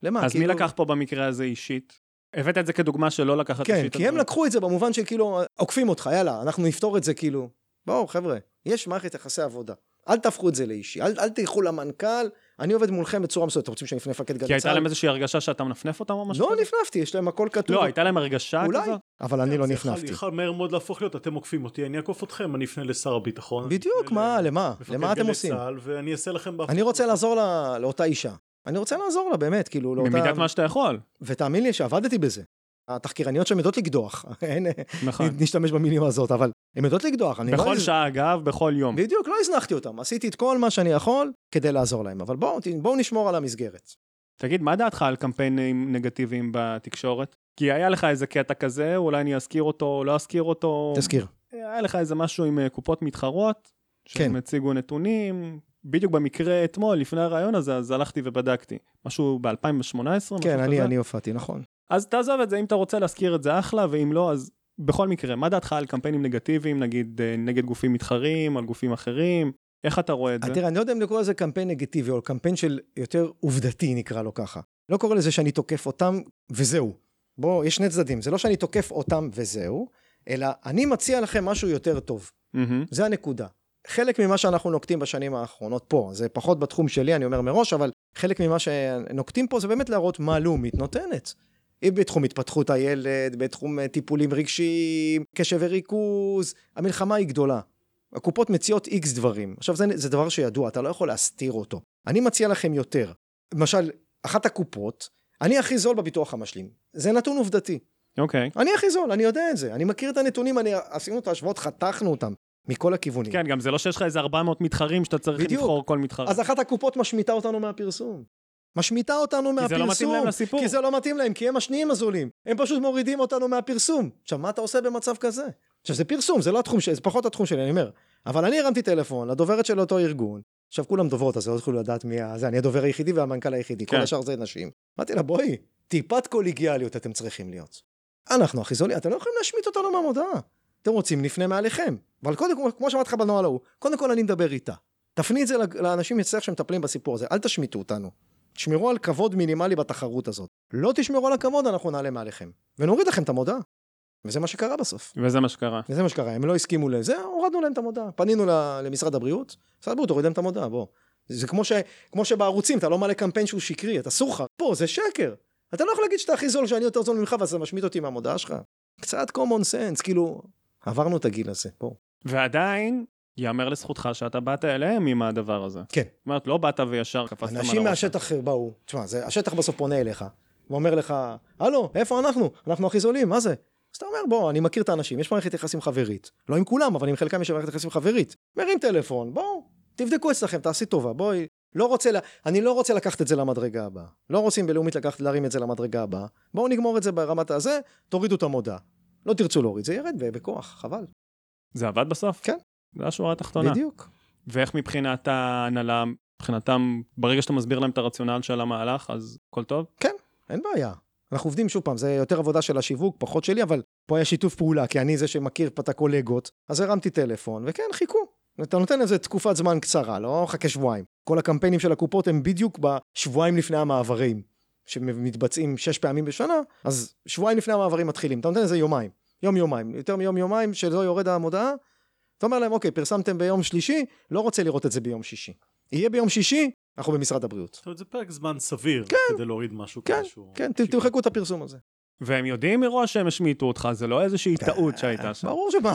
למה? אז מי כאילו- לקח פה במקרה הזה אישית? הבאת את זה כדוגמה שלא לקחת כן, אישית את כי הם. לקחו את זה במובן של כאילו, עוקפים אותך, יאללה, אנחנו נפתור את זה כאילו. בואו, חבר'ה, יש מערכת יחסי עבודה. אל תהפכו את זה לאישי, אל, אל תלכו למנכ"ל, אני עובד מולכם בצורה מסוימת. אתם רוצים שאני אפנה מפקד גלי כי הייתה צה"ל? להם איזושהי הרגשה שאתה מנפנף אותם או משהו לא? נפנפתי, יש להם הכל כתוב. לא, הייתה להם הרגשה אולי, כזאת? אבל אני לא זה יכול- נפנפתי. מהר מאוד להפוך להיות, אתם עוקפים אותי, אני אעקוף אתכם, אני אפנה לשר הביטחון. בדיוק, מה, למה? למה אתם גלי עושים? צה"ל, ואני אעשה לכם... אני רוצה לעזור לאותה אישה. אני רוצה לעזור לה, באמת, כאילו, לאותה... במידת מה שאתה יכול. ותאמין לי שעבדתי בזה. התחקירניות שם יודעות לקדוח, נכון. נשתמש במילים הזאת, אבל הן יודעות לקדוח. לא בכל איזה- שעה אגב, בכל יום. בדיוק, לא הזנחתי אותם, עשיתי את כל מה שאני יכול כדי לעזור להם, אבל בואו בוא נשמור על המסגרת. תגיד, מה דעתך על קמפיינים נגטיביים בתקשורת? כי היה לך איזה קטע כזה, אולי אני אזכיר אותו או לא אזכיר אותו. תזכיר. היה לך איזה משהו עם אה, קופות מתחרות, כן. שהם הציגו נתונים. בדיוק במקרה אתמול, לפני הרעיון הזה, אז הלכתי ובדקתי. משהו ב-2018? כן, אני, אני הופעתי, נכון. אז תעזוב את זה, אם אתה רוצה להזכיר את זה אחלה, ואם לא, אז בכל מקרה, מה דעתך על קמפיינים נגטיביים, נגיד אה, נגד גופים מתחרים, על גופים אחרים? איך אתה רואה את זה? תראה, אני לא יודע אם לקרוא לזה קמפיין נגטיבי, או קמפיין של יותר עובדתי, נקרא לו ככה. לא קורא לזה שאני תוקף אותם וזהו. בוא, יש שני צדדים, זה לא שאני תוקף אותם וזהו, אלא אני מציע לכם משהו יותר טוב. מהמם. זה הנקודה. חלק ממה שאנחנו נוקטים בשנים האחרונות פה, זה פחות בתחום שלי, אני אומר מראש, אבל חלק ממה שנוקטים פה זה באמת להראות מה לאומית נותנת. בתחום התפתחות הילד, בתחום אה, טיפולים רגשיים, קשב וריכוז, המלחמה היא גדולה. הקופות מציעות איקס דברים. עכשיו, זה, זה דבר שידוע, אתה לא יכול להסתיר אותו. אני מציע לכם יותר. למשל, אחת הקופות, אני הכי זול בביטוח המשלים. זה נתון עובדתי. אוקיי. אני הכי זול, אני יודע את זה. אני מכיר את הנתונים, אני, עשינו את ההשוואות, חתכנו אותם מכל הכיוונים. כן, גם זה לא שיש לך איזה 400 מתחרים שאתה צריך בדיוק. לבחור כל מתחרה. אז אחת הקופות משמיטה אותנו מהפרסום. משמיטה אותנו כי זה מהפרסום. לא מתאים להם לסיפור. כי זה לא מתאים להם, כי הם השניים הזולים. הם פשוט מורידים אותנו מהפרסום. עכשיו, מה אתה עושה במצב כזה? עכשיו, זה פרסום, זה לא התחום שלי, זה פחות התחום שלי, אני אומר. אבל אני הרמתי טלפון לדוברת של אותו ארגון. עכשיו, כולם דוברות, אז לא יוכלו לדעת מי ה... זה, אני הדובר היחידי והמנכ"ל היחידי. כן. כל השאר זה נשים. אמרתי לה, בואי, טיפת קוליגיאליות אתם צריכים להיות. אנחנו הכי זולים, אתם לא יכולים להשמיט אותנו מהמודעה. אתם רוצים, נפנה מעליכם. אבל קודם כל, כמו שאמרתי לך בנוהל ההוא, קודם כל אני מדבר איתה. תפני את זה לאנשים אצלך שמטפלים בסיפור הזה, אל תשמיטו אותנו. תשמרו על כבוד מינימלי בתחרות הזאת. לא תשמרו על הכבוד, אנחנו נעלה מעליכם. ונוריד לכם את המודעה. וזה מה שקרה בסוף. וזה מה שקרה. וזה מה שקרה, הם לא הסכימו לזה, הורדנו להם את המודעה. פנינו למשרד הבריאות, משרד הבריאות הוריד להם את המודעה, בוא. זה כמו, ש... כמו שבערוצים, אתה לא מעלה קמפיין שהוא שקרי, אתה אסור לך. פה, זה שקר. אתה לא יכול להגיד שאתה הכי זול, שאני יותר זול ממך, ואז אתה משמיט אותי מהמודעה שלך. קצת common sense, כאילו, עברנו את הגיל הזה, בוא. ועדיין, יאמר לזכותך שאתה באת אליהם עם הדבר הזה. כן. זאת אומרת, לא באת וישר קפצת על אנשים הראש. מהשטח באו, תשמע, זה, השטח בסוף פונה אליך, ואומר לך, הלו, איפה אנחנו? אנחנו הכי זולים, מה זה? אז אתה אומר, בוא, אני מכיר את האנשים, יש מערכת יחסים חברית. לא עם כולם, אבל עם חלקם יש מערכת יחסים חברית. מרים טלפון, בואו, תבדקו אצלכם, תעשי טובה, בואי. לא רוצה, לה... אני לא רוצה לקחת את זה למדרגה הבאה. לא רוצים בלאומית לקחת, להרים את זה למדרגה הבאה. בואו נגמור את זה ברמת הזה, תורידו את המודעה. לא תרצו להוריד, זה ירד בכוח, חבל. זה עבד בסוף? כן. זה השורה התחתונה. בדיוק. ואיך מבחינת ההנהלה, מבחינתם, ברגע שאתה מסביר להם את הרציונל של המהלך, אז הכל טוב? אין בעיה. אנחנו עובדים שוב פעם, זה יותר עבודה של השיווק, פחות שלי, אבל פה היה שיתוף פעולה, כי אני זה שמכיר פה את הקולגות, אז הרמתי טלפון, וכן, חיכו. אתה נותן לזה תקופת זמן קצרה, לא חכה שבועיים. כל הקמפיינים של הקופות הם בדיוק בשבועיים לפני המעברים, שמתבצעים שש פעמים בשנה, אז שבועיים לפני המעברים מתחילים. אתה נותן לזה יומיים, יום-יומיים, יותר מיום-יומיים שלא יורד המודעה, אתה אומר להם, אוקיי, פרסמתם ביום שלישי, לא רוצה לראות את זה ביום שישי. יהיה ביום שישי, אנחנו במשרד הבריאות. זאת אומרת, זה פרק זמן סביר כן. כדי להוריד משהו כן, כזה שהוא... כן, ת- תמחקו את הפרסום הזה. והם יודעים מראש שהם השמיטו אותך, זה לא איזושהי טעות שהייתה שם. ברור שמה,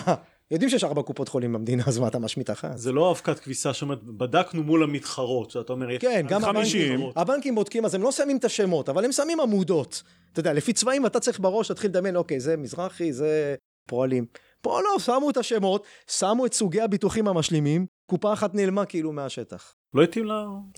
יודעים שיש ארבע קופות חולים במדינה, אז מה אתה משמיט אחת? זה לא אבקת כביסה שאומרת, בדקנו מול המתחרות, שאתה אומר, כן, גם חמישים. הבנקים, הבנקים בודקים, אז הם לא שמים את השמות, אבל הם שמים עמודות. אתה יודע, לפי צבעים אתה צריך בראש להתחיל לדמיין, אוקיי, זה מזרחי, זה פועלים. פה לא, שמו את השמות, שמו את סוגי הביטוחים המשלימים, קופה אחת נעלמה כאילו מהשטח. לא התאים ל...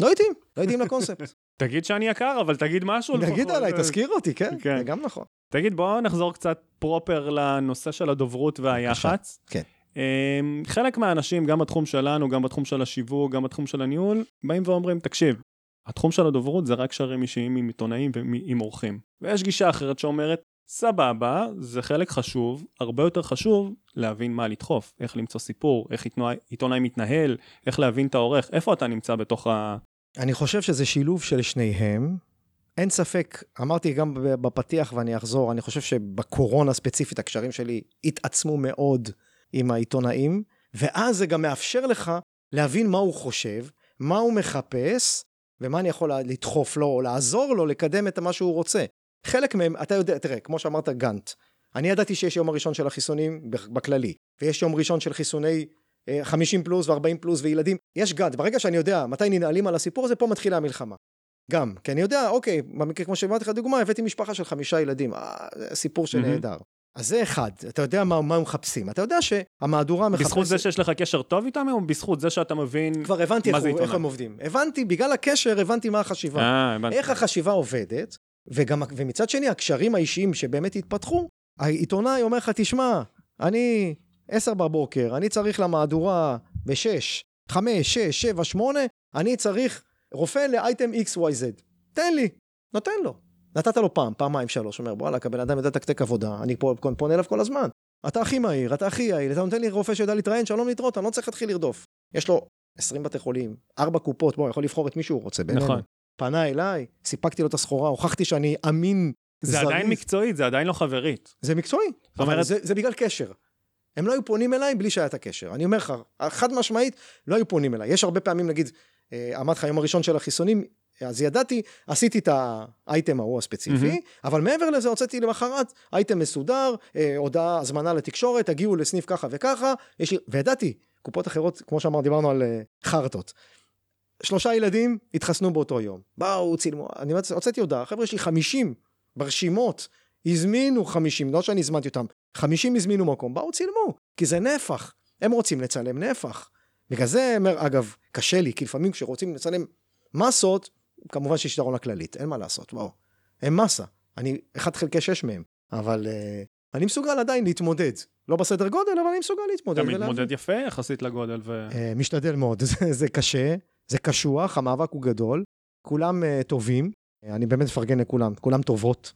לא התאים, לא התאים לקונספט. תגיד שאני יקר, אבל תגיד משהו לפחות. נגיד עליי, תזכיר אותי, כן, כן. זה גם נכון. תגיד, בואו נחזור קצת פרופר לנושא של הדוברות והיח"צ. כן. אמ, חלק מהאנשים, גם בתחום שלנו, גם בתחום של השיווק, גם בתחום של הניהול, באים ואומרים, תקשיב, התחום של הדוברות זה רק קשרים אישיים עם עיתונאים ועם אורחים. ויש גישה אחרת שאומרת, סבבה, זה חלק חשוב, הרבה יותר חשוב להבין מה לדחוף, איך למצוא סיפור, איך עיתונאי, מתנהל, איך להבין את העורך, איפה אתה נמצא בתוך ה... אני חושב שזה שילוב של שניהם. אין ספק, אמרתי גם בפתיח ואני אחזור, אני חושב שבקורונה ספציפית הקשרים שלי התעצמו מאוד עם העיתונאים, ואז זה גם מאפשר לך להבין מה הוא חושב, מה הוא מחפש, ומה אני יכול לדחוף לו או לעזור לו לקדם את מה שהוא רוצה. חלק מהם, אתה יודע, תראה, כמו שאמרת גאנט, אני ידעתי שיש יום הראשון של החיסונים בכללי, ויש יום ראשון של חיסוני 50 פלוס ו-40 פלוס וילדים, יש גאנט, ברגע שאני יודע מתי ננעלים על הסיפור הזה, פה מתחילה המלחמה. גם, כי אני יודע, אוקיי, במקרה כמו שאמרתי לך דוגמה, הבאתי משפחה של חמישה ילדים, אה, סיפור של נהדר. אז זה אחד, אתה יודע מה, מה הם מחפשים, אתה יודע שהמהדורה מחפשת... בזכות זה שיש לך קשר טוב איתם, או בזכות זה שאתה מבין כבר הבנתי מה איך, זה הוא, איך עיתונאי? הם עובדים. הבנתי, בגלל הקשר הבנתי מה החשיבה. אה, הבנתי. איך החשיבה עובדת, וגם, ומצד שני, הקשרים האישיים שבאמת התפתחו, העיתונאי אומר לך, תשמע, אני עשר בבוקר, אני צריך למהדורה בשש, חמש, שש, שבע, שמונה, אני צריך רופא לאייטם XYZ. תן לי. נותן לו. נתת לו פעם, פעמיים, שלוש, אומר, וואלה, הבן אדם יודע לתקתק עבודה, אני פה, פונה אליו כל הזמן. אתה הכי מהיר, אתה הכי יעיל, אתה נותן לי רופא שיודע להתראיין, שלום להתראות, אני לא צריך להתחיל לרדוף. יש לו 20 בתי חולים, 4 קופות, בוא, יכול לבחור את מי שהוא רוצה, בינינו. נכון. פנה אליי, סיפקתי לו את הסחורה, הוכחתי שאני אמין, זה זריז. עדיין מקצועית, זה עדיין לא חברית. זה מקצועי, זאת אומרת- אבל זה, זה בגלל קשר. הם לא היו פונים אליי בלי שהיה את הקשר. אני אומר לך, חד משמעית, לא היו פונים אליי. יש הרבה פעמים, נגיד, אה, אמרתי לך, היום הראשון של החיסונים, אז ידעתי, עשיתי את האייטם ההוא הספציפי, מהמם. אבל מעבר לזה הוצאתי למחרת אייטם מסודר, אה, הודעה, הזמנה לתקשורת, תגיעו לסניף ככה וככה, יש לי, וידעתי, קופות אחרות, כמו שאמר, דיברנו על אה, חרטות. שלושה ילדים התחסנו באותו יום. באו, צילמו, אני הוצ- הוצאתי הודעה, חבר'ה, יש לי 50 ברשימות, הזמינו 50, לא שאני הזמנתי אותם, 50 הזמינו מקום, באו צילמו, כי זה נפח, הם רוצים לצלם נפח. בגלל זה, אומר, אגב, קשה לי, כי לפעמים כשרוצים לצלם מסות, כמובן שיש יתרון לכללית, אין מה לעשות, בואו. הם מסה, אני 1 חלקי 6 מהם, אבל uh, אני מסוגל עדיין להתמודד. לא בסדר גודל, אבל אני מסוגל להתמודד. אתה. מתמודד יפה יחסית לגודל ו... אה, משתדל מאוד, זה, זה קשה, זה קשוח, המאבק הוא גדול, כולם uh, טובים, אני באמת מפרגן לכולם, כולם טובות.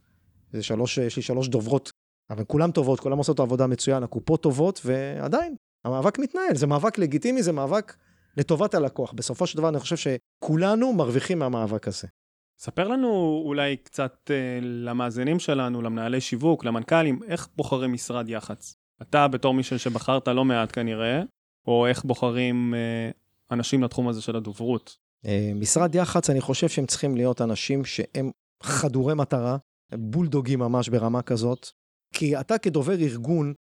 זה שלוש, יש לי שלוש דוברות, אבל כולם טובות, כולם עושות עבודה מצוין, הקופות טובות, ועדיין, המאבק מתנהל, זה מאבק לגיטימי, זה מאבק לטובת הלקוח. בסופו של דבר אני חושב שכולנו מרוויחים מהמאבק הזה. ספר לנו אולי קצת אה, למאזינים שלנו, למנהלי שיווק, למנכ"לים, איך בוחרים משרד יח"צ? אתה בתור מישהו שבחרת לא מעט כנראה, או איך בוחרים אה, אנשים לתחום הזה של הדוברות? אה, משרד יח"צ, אני חושב שהם צריכים להיות אנשים שהם חדורי מטרה, בולדוגים ממש ברמה כזאת, כי אתה כדובר ארגון,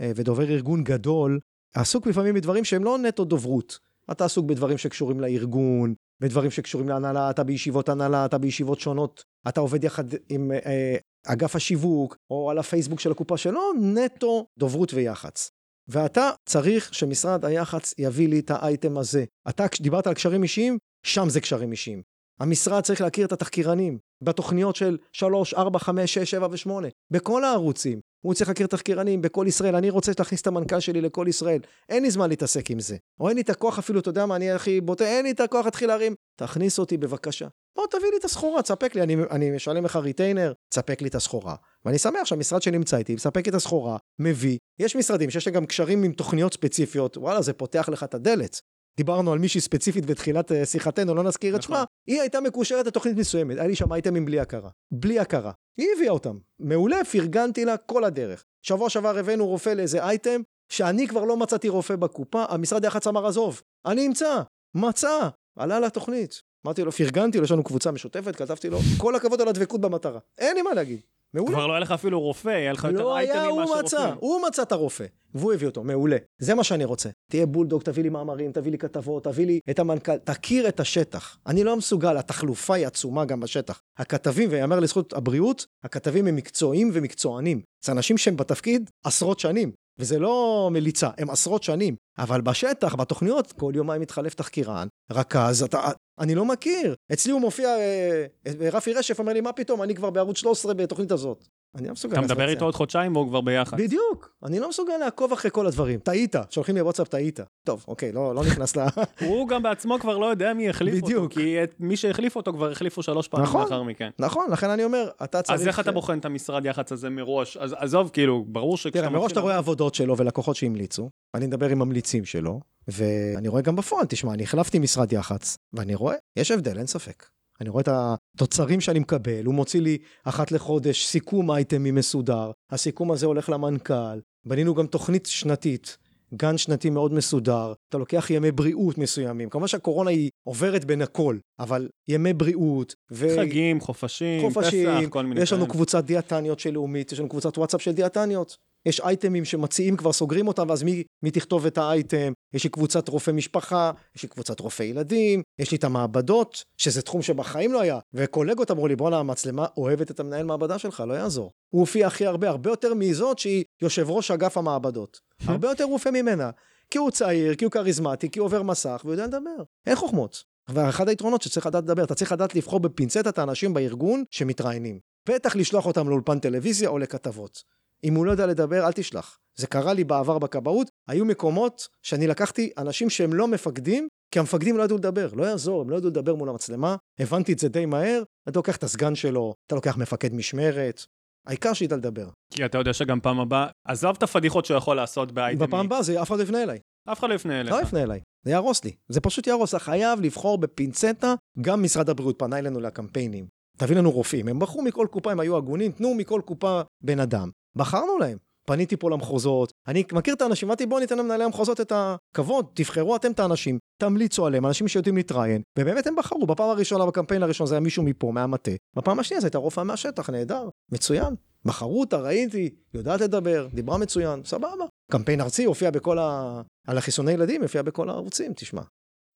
אה, ודובר ארגון גדול, עסוק לפעמים בדברים שהם לא נטו דוברות. אתה עסוק בדברים שקשורים לארגון, בדברים שקשורים להנהלה, אתה בישיבות הנהלה, אתה בישיבות שונות, אתה עובד יחד עם אה, אגף השיווק, או על הפייסבוק של הקופה שלו, נטו דוברות ויח"צ. ואתה צריך שמשרד היח"צ יביא לי את האייטם הזה. אתה, כשדיברת על קשרים אישיים, שם זה קשרים אישיים. המשרד צריך להכיר את התחקירנים בתוכניות של 3, 4, 5, 6, 7 ו-8, בכל הערוצים. הוא צריך להכיר תחקירנים בכל ישראל, אני רוצה להכניס את המנכ"ל שלי לכל ישראל. אין לי זמן להתעסק עם זה. או אין לי את הכוח אפילו, אתה יודע מה, אני הכי בוטה, אין לי את הכוח להתחיל להרים. תכניס אותי בבקשה. בוא תביא לי את הסחורה, תספק לי, אני, אני משלם לך retainer, תספק לי את הסחורה. ואני שמח שהמשרד שנמצא איתי מספק את הסחורה, מביא. יש משרדים שיש להם גם קשרים עם תוכניות ספציפיות, וואלה, זה פותח לך את הדלת. דיברנו על מישהי ספציפית בתחילת אה, שיחתנו, לא נזכיר את נכון. שמה, היא הייתה מקושרת לתוכנית מסוימת, היה לי שם אייטמים בלי הכרה. בלי הכרה. היא הביאה אותם. מעולה, פרגנתי לה כל הדרך. שבוע שעבר הבאנו רופא לאיזה אייטם, שאני כבר לא מצאתי רופא בקופה, המשרד יח"צ אמר עזוב, אני אמצא, מצא, עלה לתוכנית. אמרתי לו, פרגנתי לו, יש לנו קבוצה משותפת, כתבתי לו, כל הכבוד על הדבקות במטרה. אין לי מה להגיד. מעולה. כבר לא היה לך אפילו רופא, היה לך יותר לא היה, אייטמים הוא מאשר מצא, רופאים. הוא מצא את הרופא, והוא הביא אותו, מעולה. זה מה שאני רוצה. תהיה בולדוג, תביא לי מאמרים, תביא לי כתבות, תביא לי את המנכ"ל, תכיר את השטח. אני לא מסוגל, התחלופה היא עצומה גם בשטח. הכתבים, ויאמר לזכות הבריאות, הכתבים הם מקצועיים ומקצוענים. זה אנשים שהם בתפקיד עשרות שנים. וזה לא מליצה, הם עשרות שנים. אבל בשטח, בתוכניות, כל יומיים מתחלף תחקירן, רכז, אתה... אני לא מכיר. אצלי הוא מופיע, אה, אה, רפי רשף אומר לי, מה פתאום, אני כבר בערוץ 13 בתוכנית הזאת. אני לא מסוגל. אתה מדבר איתו. עוד חודשיים והוא כבר ביחד. בדיוק, אני לא מסוגל לעקוב אחרי כל הדברים. טעית, שולחים לי וואטסאפ, טעית. טוב, אוקיי, לא, לא נכנס ל... הוא גם בעצמו כבר לא יודע מי החליף אותו, בדיוק. כי את מי שהחליף אותו כבר החליפו שלוש פעמים נכון. לאחר מכן. נכון, לכן אני אומר, אתה צריך... אז איך אתה בוחן את המשרד יח"צ הזה מראש? אז עזוב, כאילו, ברור שכשאתה... תראה, מראש אתה רואה עבודות שלו ולקוחות שהמליצו, אני מדבר עם ממליצים שלו, ואני רואה גם בפועל, תשמע, אני החלפתי משרד יח"צ, ואני רואה, יש הבדל, אין ספק. אני רואה את התוצרים שאני מקבל, הוא מוציא לי אחת לחודש סיכום אייטמי מסודר, הסיכום הזה הולך למנכ"ל, בנינו גם תוכנית שנתית, גן שנתי מאוד מסודר, אתה לוקח ימי בריאות מסוימים, כמובן שהקורונה היא עוברת בין הכל, אבל ימי בריאות, ו... חגים, חופשים, חופשים, פסח, כל מיני יש לנו. קבוצת דיאטניות של לאומית, יש לנו קבוצת וואטסאפ של דיאטניות. יש אייטמים שמציעים כבר סוגרים אותם, ואז מי, מי תכתוב את האייטם? יש לי קבוצת רופא משפחה, יש לי קבוצת רופא ילדים, יש לי את המעבדות, שזה תחום שבחיים לא היה. וקולגות אמרו לי, בואנה, המצלמה אוהבת את המנהל מעבדה שלך, לא יעזור. הוא הופיע הכי הרבה, הרבה יותר מזאת שהיא יושב ראש אגף המעבדות. הרבה יותר רופא ממנה. כי הוא צעיר, כי הוא כריזמטי, כי הוא עובר מסך, והוא יודע לדבר. אין חוכמות. ואחד היתרונות שצריך לדעת לדבר, אתה צריך לדעת לבחור בפינצטה את האנשים בארגון שמתראיינים. בטח לשלוח אותם לאולפן טלוויזיה או לכתבות. אם הוא לא יודע לדבר, אל תשלח. זה קרה לי בעבר בכבאות, היו מקומות שאני לקחתי אנשים שהם לא מפקדים, כי המפקדים לא ידעו לדבר, לא יעזור, הם לא ידעו לדבר מול המצלמה, הבנתי את זה די מהר, אתה לוקח את הסגן שלו, אתה לוקח מפקד משמרת, העיקר שידע לדבר. כי אתה יודע שגם פעם הבאה, עזוב את הפדיחות שהוא יכול לעשות באייטמים. בפעם הבאה זה אף אחד לא יפנה אליי. אף אחד לא יפנה אליך. לא יפנה אליי, זה יהרוס לי. זה פשוט יהרוס, אתה חייב לבחור בפינצטה, גם משרד הבריאות פנה אלינו לקמפיינים. תביא לנו רופאים, הם בחרו מכל קופה, הם היו הגונים, תנו מכל קופה בן אדם. בחרנו להם. פניתי פה למחוזות, אני מכיר את האנשים, אמרתי בואו ניתן למנהלי המחוזות את הכבוד, תבחרו אתם את האנשים, תמליצו עליהם, אנשים שיודעים להתראיין, ובאמת הם בחרו, בפעם הראשונה, בקמפיין הראשון זה היה מישהו מפה, מהמטה, בפעם השנייה זה הייתה רופאה מהשטח, נהדר, מצוין, בחרו אותה, ראיתי, יודעת לדבר, דיברה מצוין, סבבה. קמפיין ארצי הופיע בכל ה... על החיסוני ילדים, הופיע בכל הערוצים, תשמע.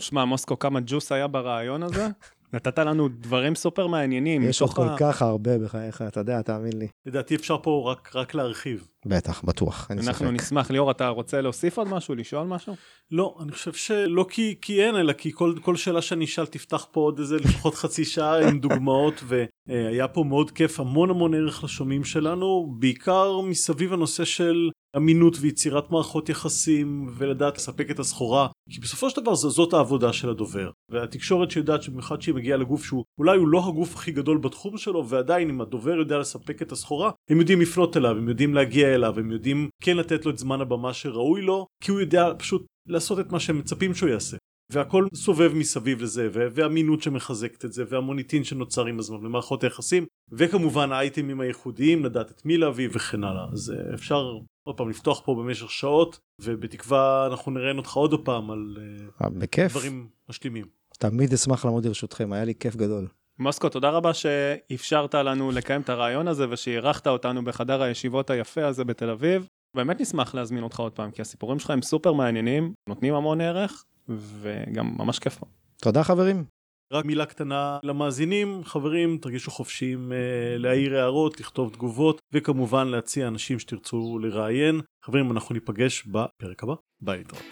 שמע, מוסקו, כמה ג'וס היה ברעיון הזה? נתת לנו דברים סופר מעניינים. יש עוד כל כך הרבה בחייך, אתה יודע, תאמין לי. לדעתי אפשר פה רק, רק להרחיב. בטח, בטוח, אין ספק. אנחנו נשמח. ליאור, אתה רוצה להוסיף עוד משהו? לשאול משהו? לא, אני חושב שלא כי, כי אין, אלא כי כל, כל שאלה שאני אשאל תפתח פה עוד איזה לפחות חצי שעה עם דוגמאות, והיה פה מאוד כיף, המון המון ערך לשומעים שלנו, בעיקר מסביב הנושא של אמינות ויצירת מערכות יחסים, ולדעת לספק את הסחורה, כי בסופו של דבר זאת העבודה של הדובר. והתקשורת שיודעת שבמיוחד שהיא מגיעה לגוף שהוא אולי הוא לא הגוף הכי גדול בתחום שלו, ועדיין אם הדובר יודע לספק את הסחורה, הם יודעים לפנות אליו, הם יודעים להגיע אליו, הם יודעים כן לתת לו את זמן הבמה שראוי לו, כי הוא יודע פשוט לעשות את מה שהם מצפים שהוא יעשה. והכל סובב מסביב לזה, ו- ואמינות שמחזקת את זה, והמוניטין שנוצר עם הזמן, ומערכות היחסים, וכמובן האייטמים הייחודיים, לדעת את מי להביא וכן הלאה. אז אה, אפשר עוד פעם לפתוח פה במשך שעות, ובתקווה אנחנו נראיין אותך עוד פעם על אה, אה, בכיף, דברים משלימים. תמיד אשמח לעמוד לרשותכם, היה לי כיף גדול. מוסקו, תודה רבה שאפשרת לנו לקיים את הרעיון הזה ושאירחת אותנו בחדר הישיבות היפה הזה בתל אביב. באמת נשמח להזמין אותך עוד פעם, כי הסיפורים שלך הם סופר מעניינים, נותנים המון ערך, וגם ממש כיף. תודה חברים. רק מילה קטנה למאזינים, חברים, תרגישו חופשיים אה, להעיר הערות, לכתוב תגובות, וכמובן להציע אנשים שתרצו לראיין. חברים, אנחנו ניפגש בפרק הבא. ביי להתראות.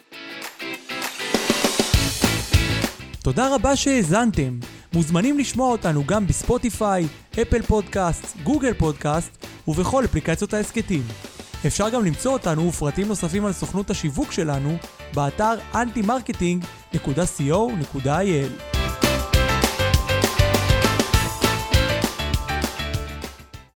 תודה רבה שהאזנתם. מוזמנים לשמוע אותנו גם בספוטיפיי, אפל פודקאסט, גוגל פודקאסט ובכל אפליקציות ההסכתים. אפשר גם למצוא אותנו ופרטים נוספים על סוכנות השיווק שלנו באתר antimarketing.co.il.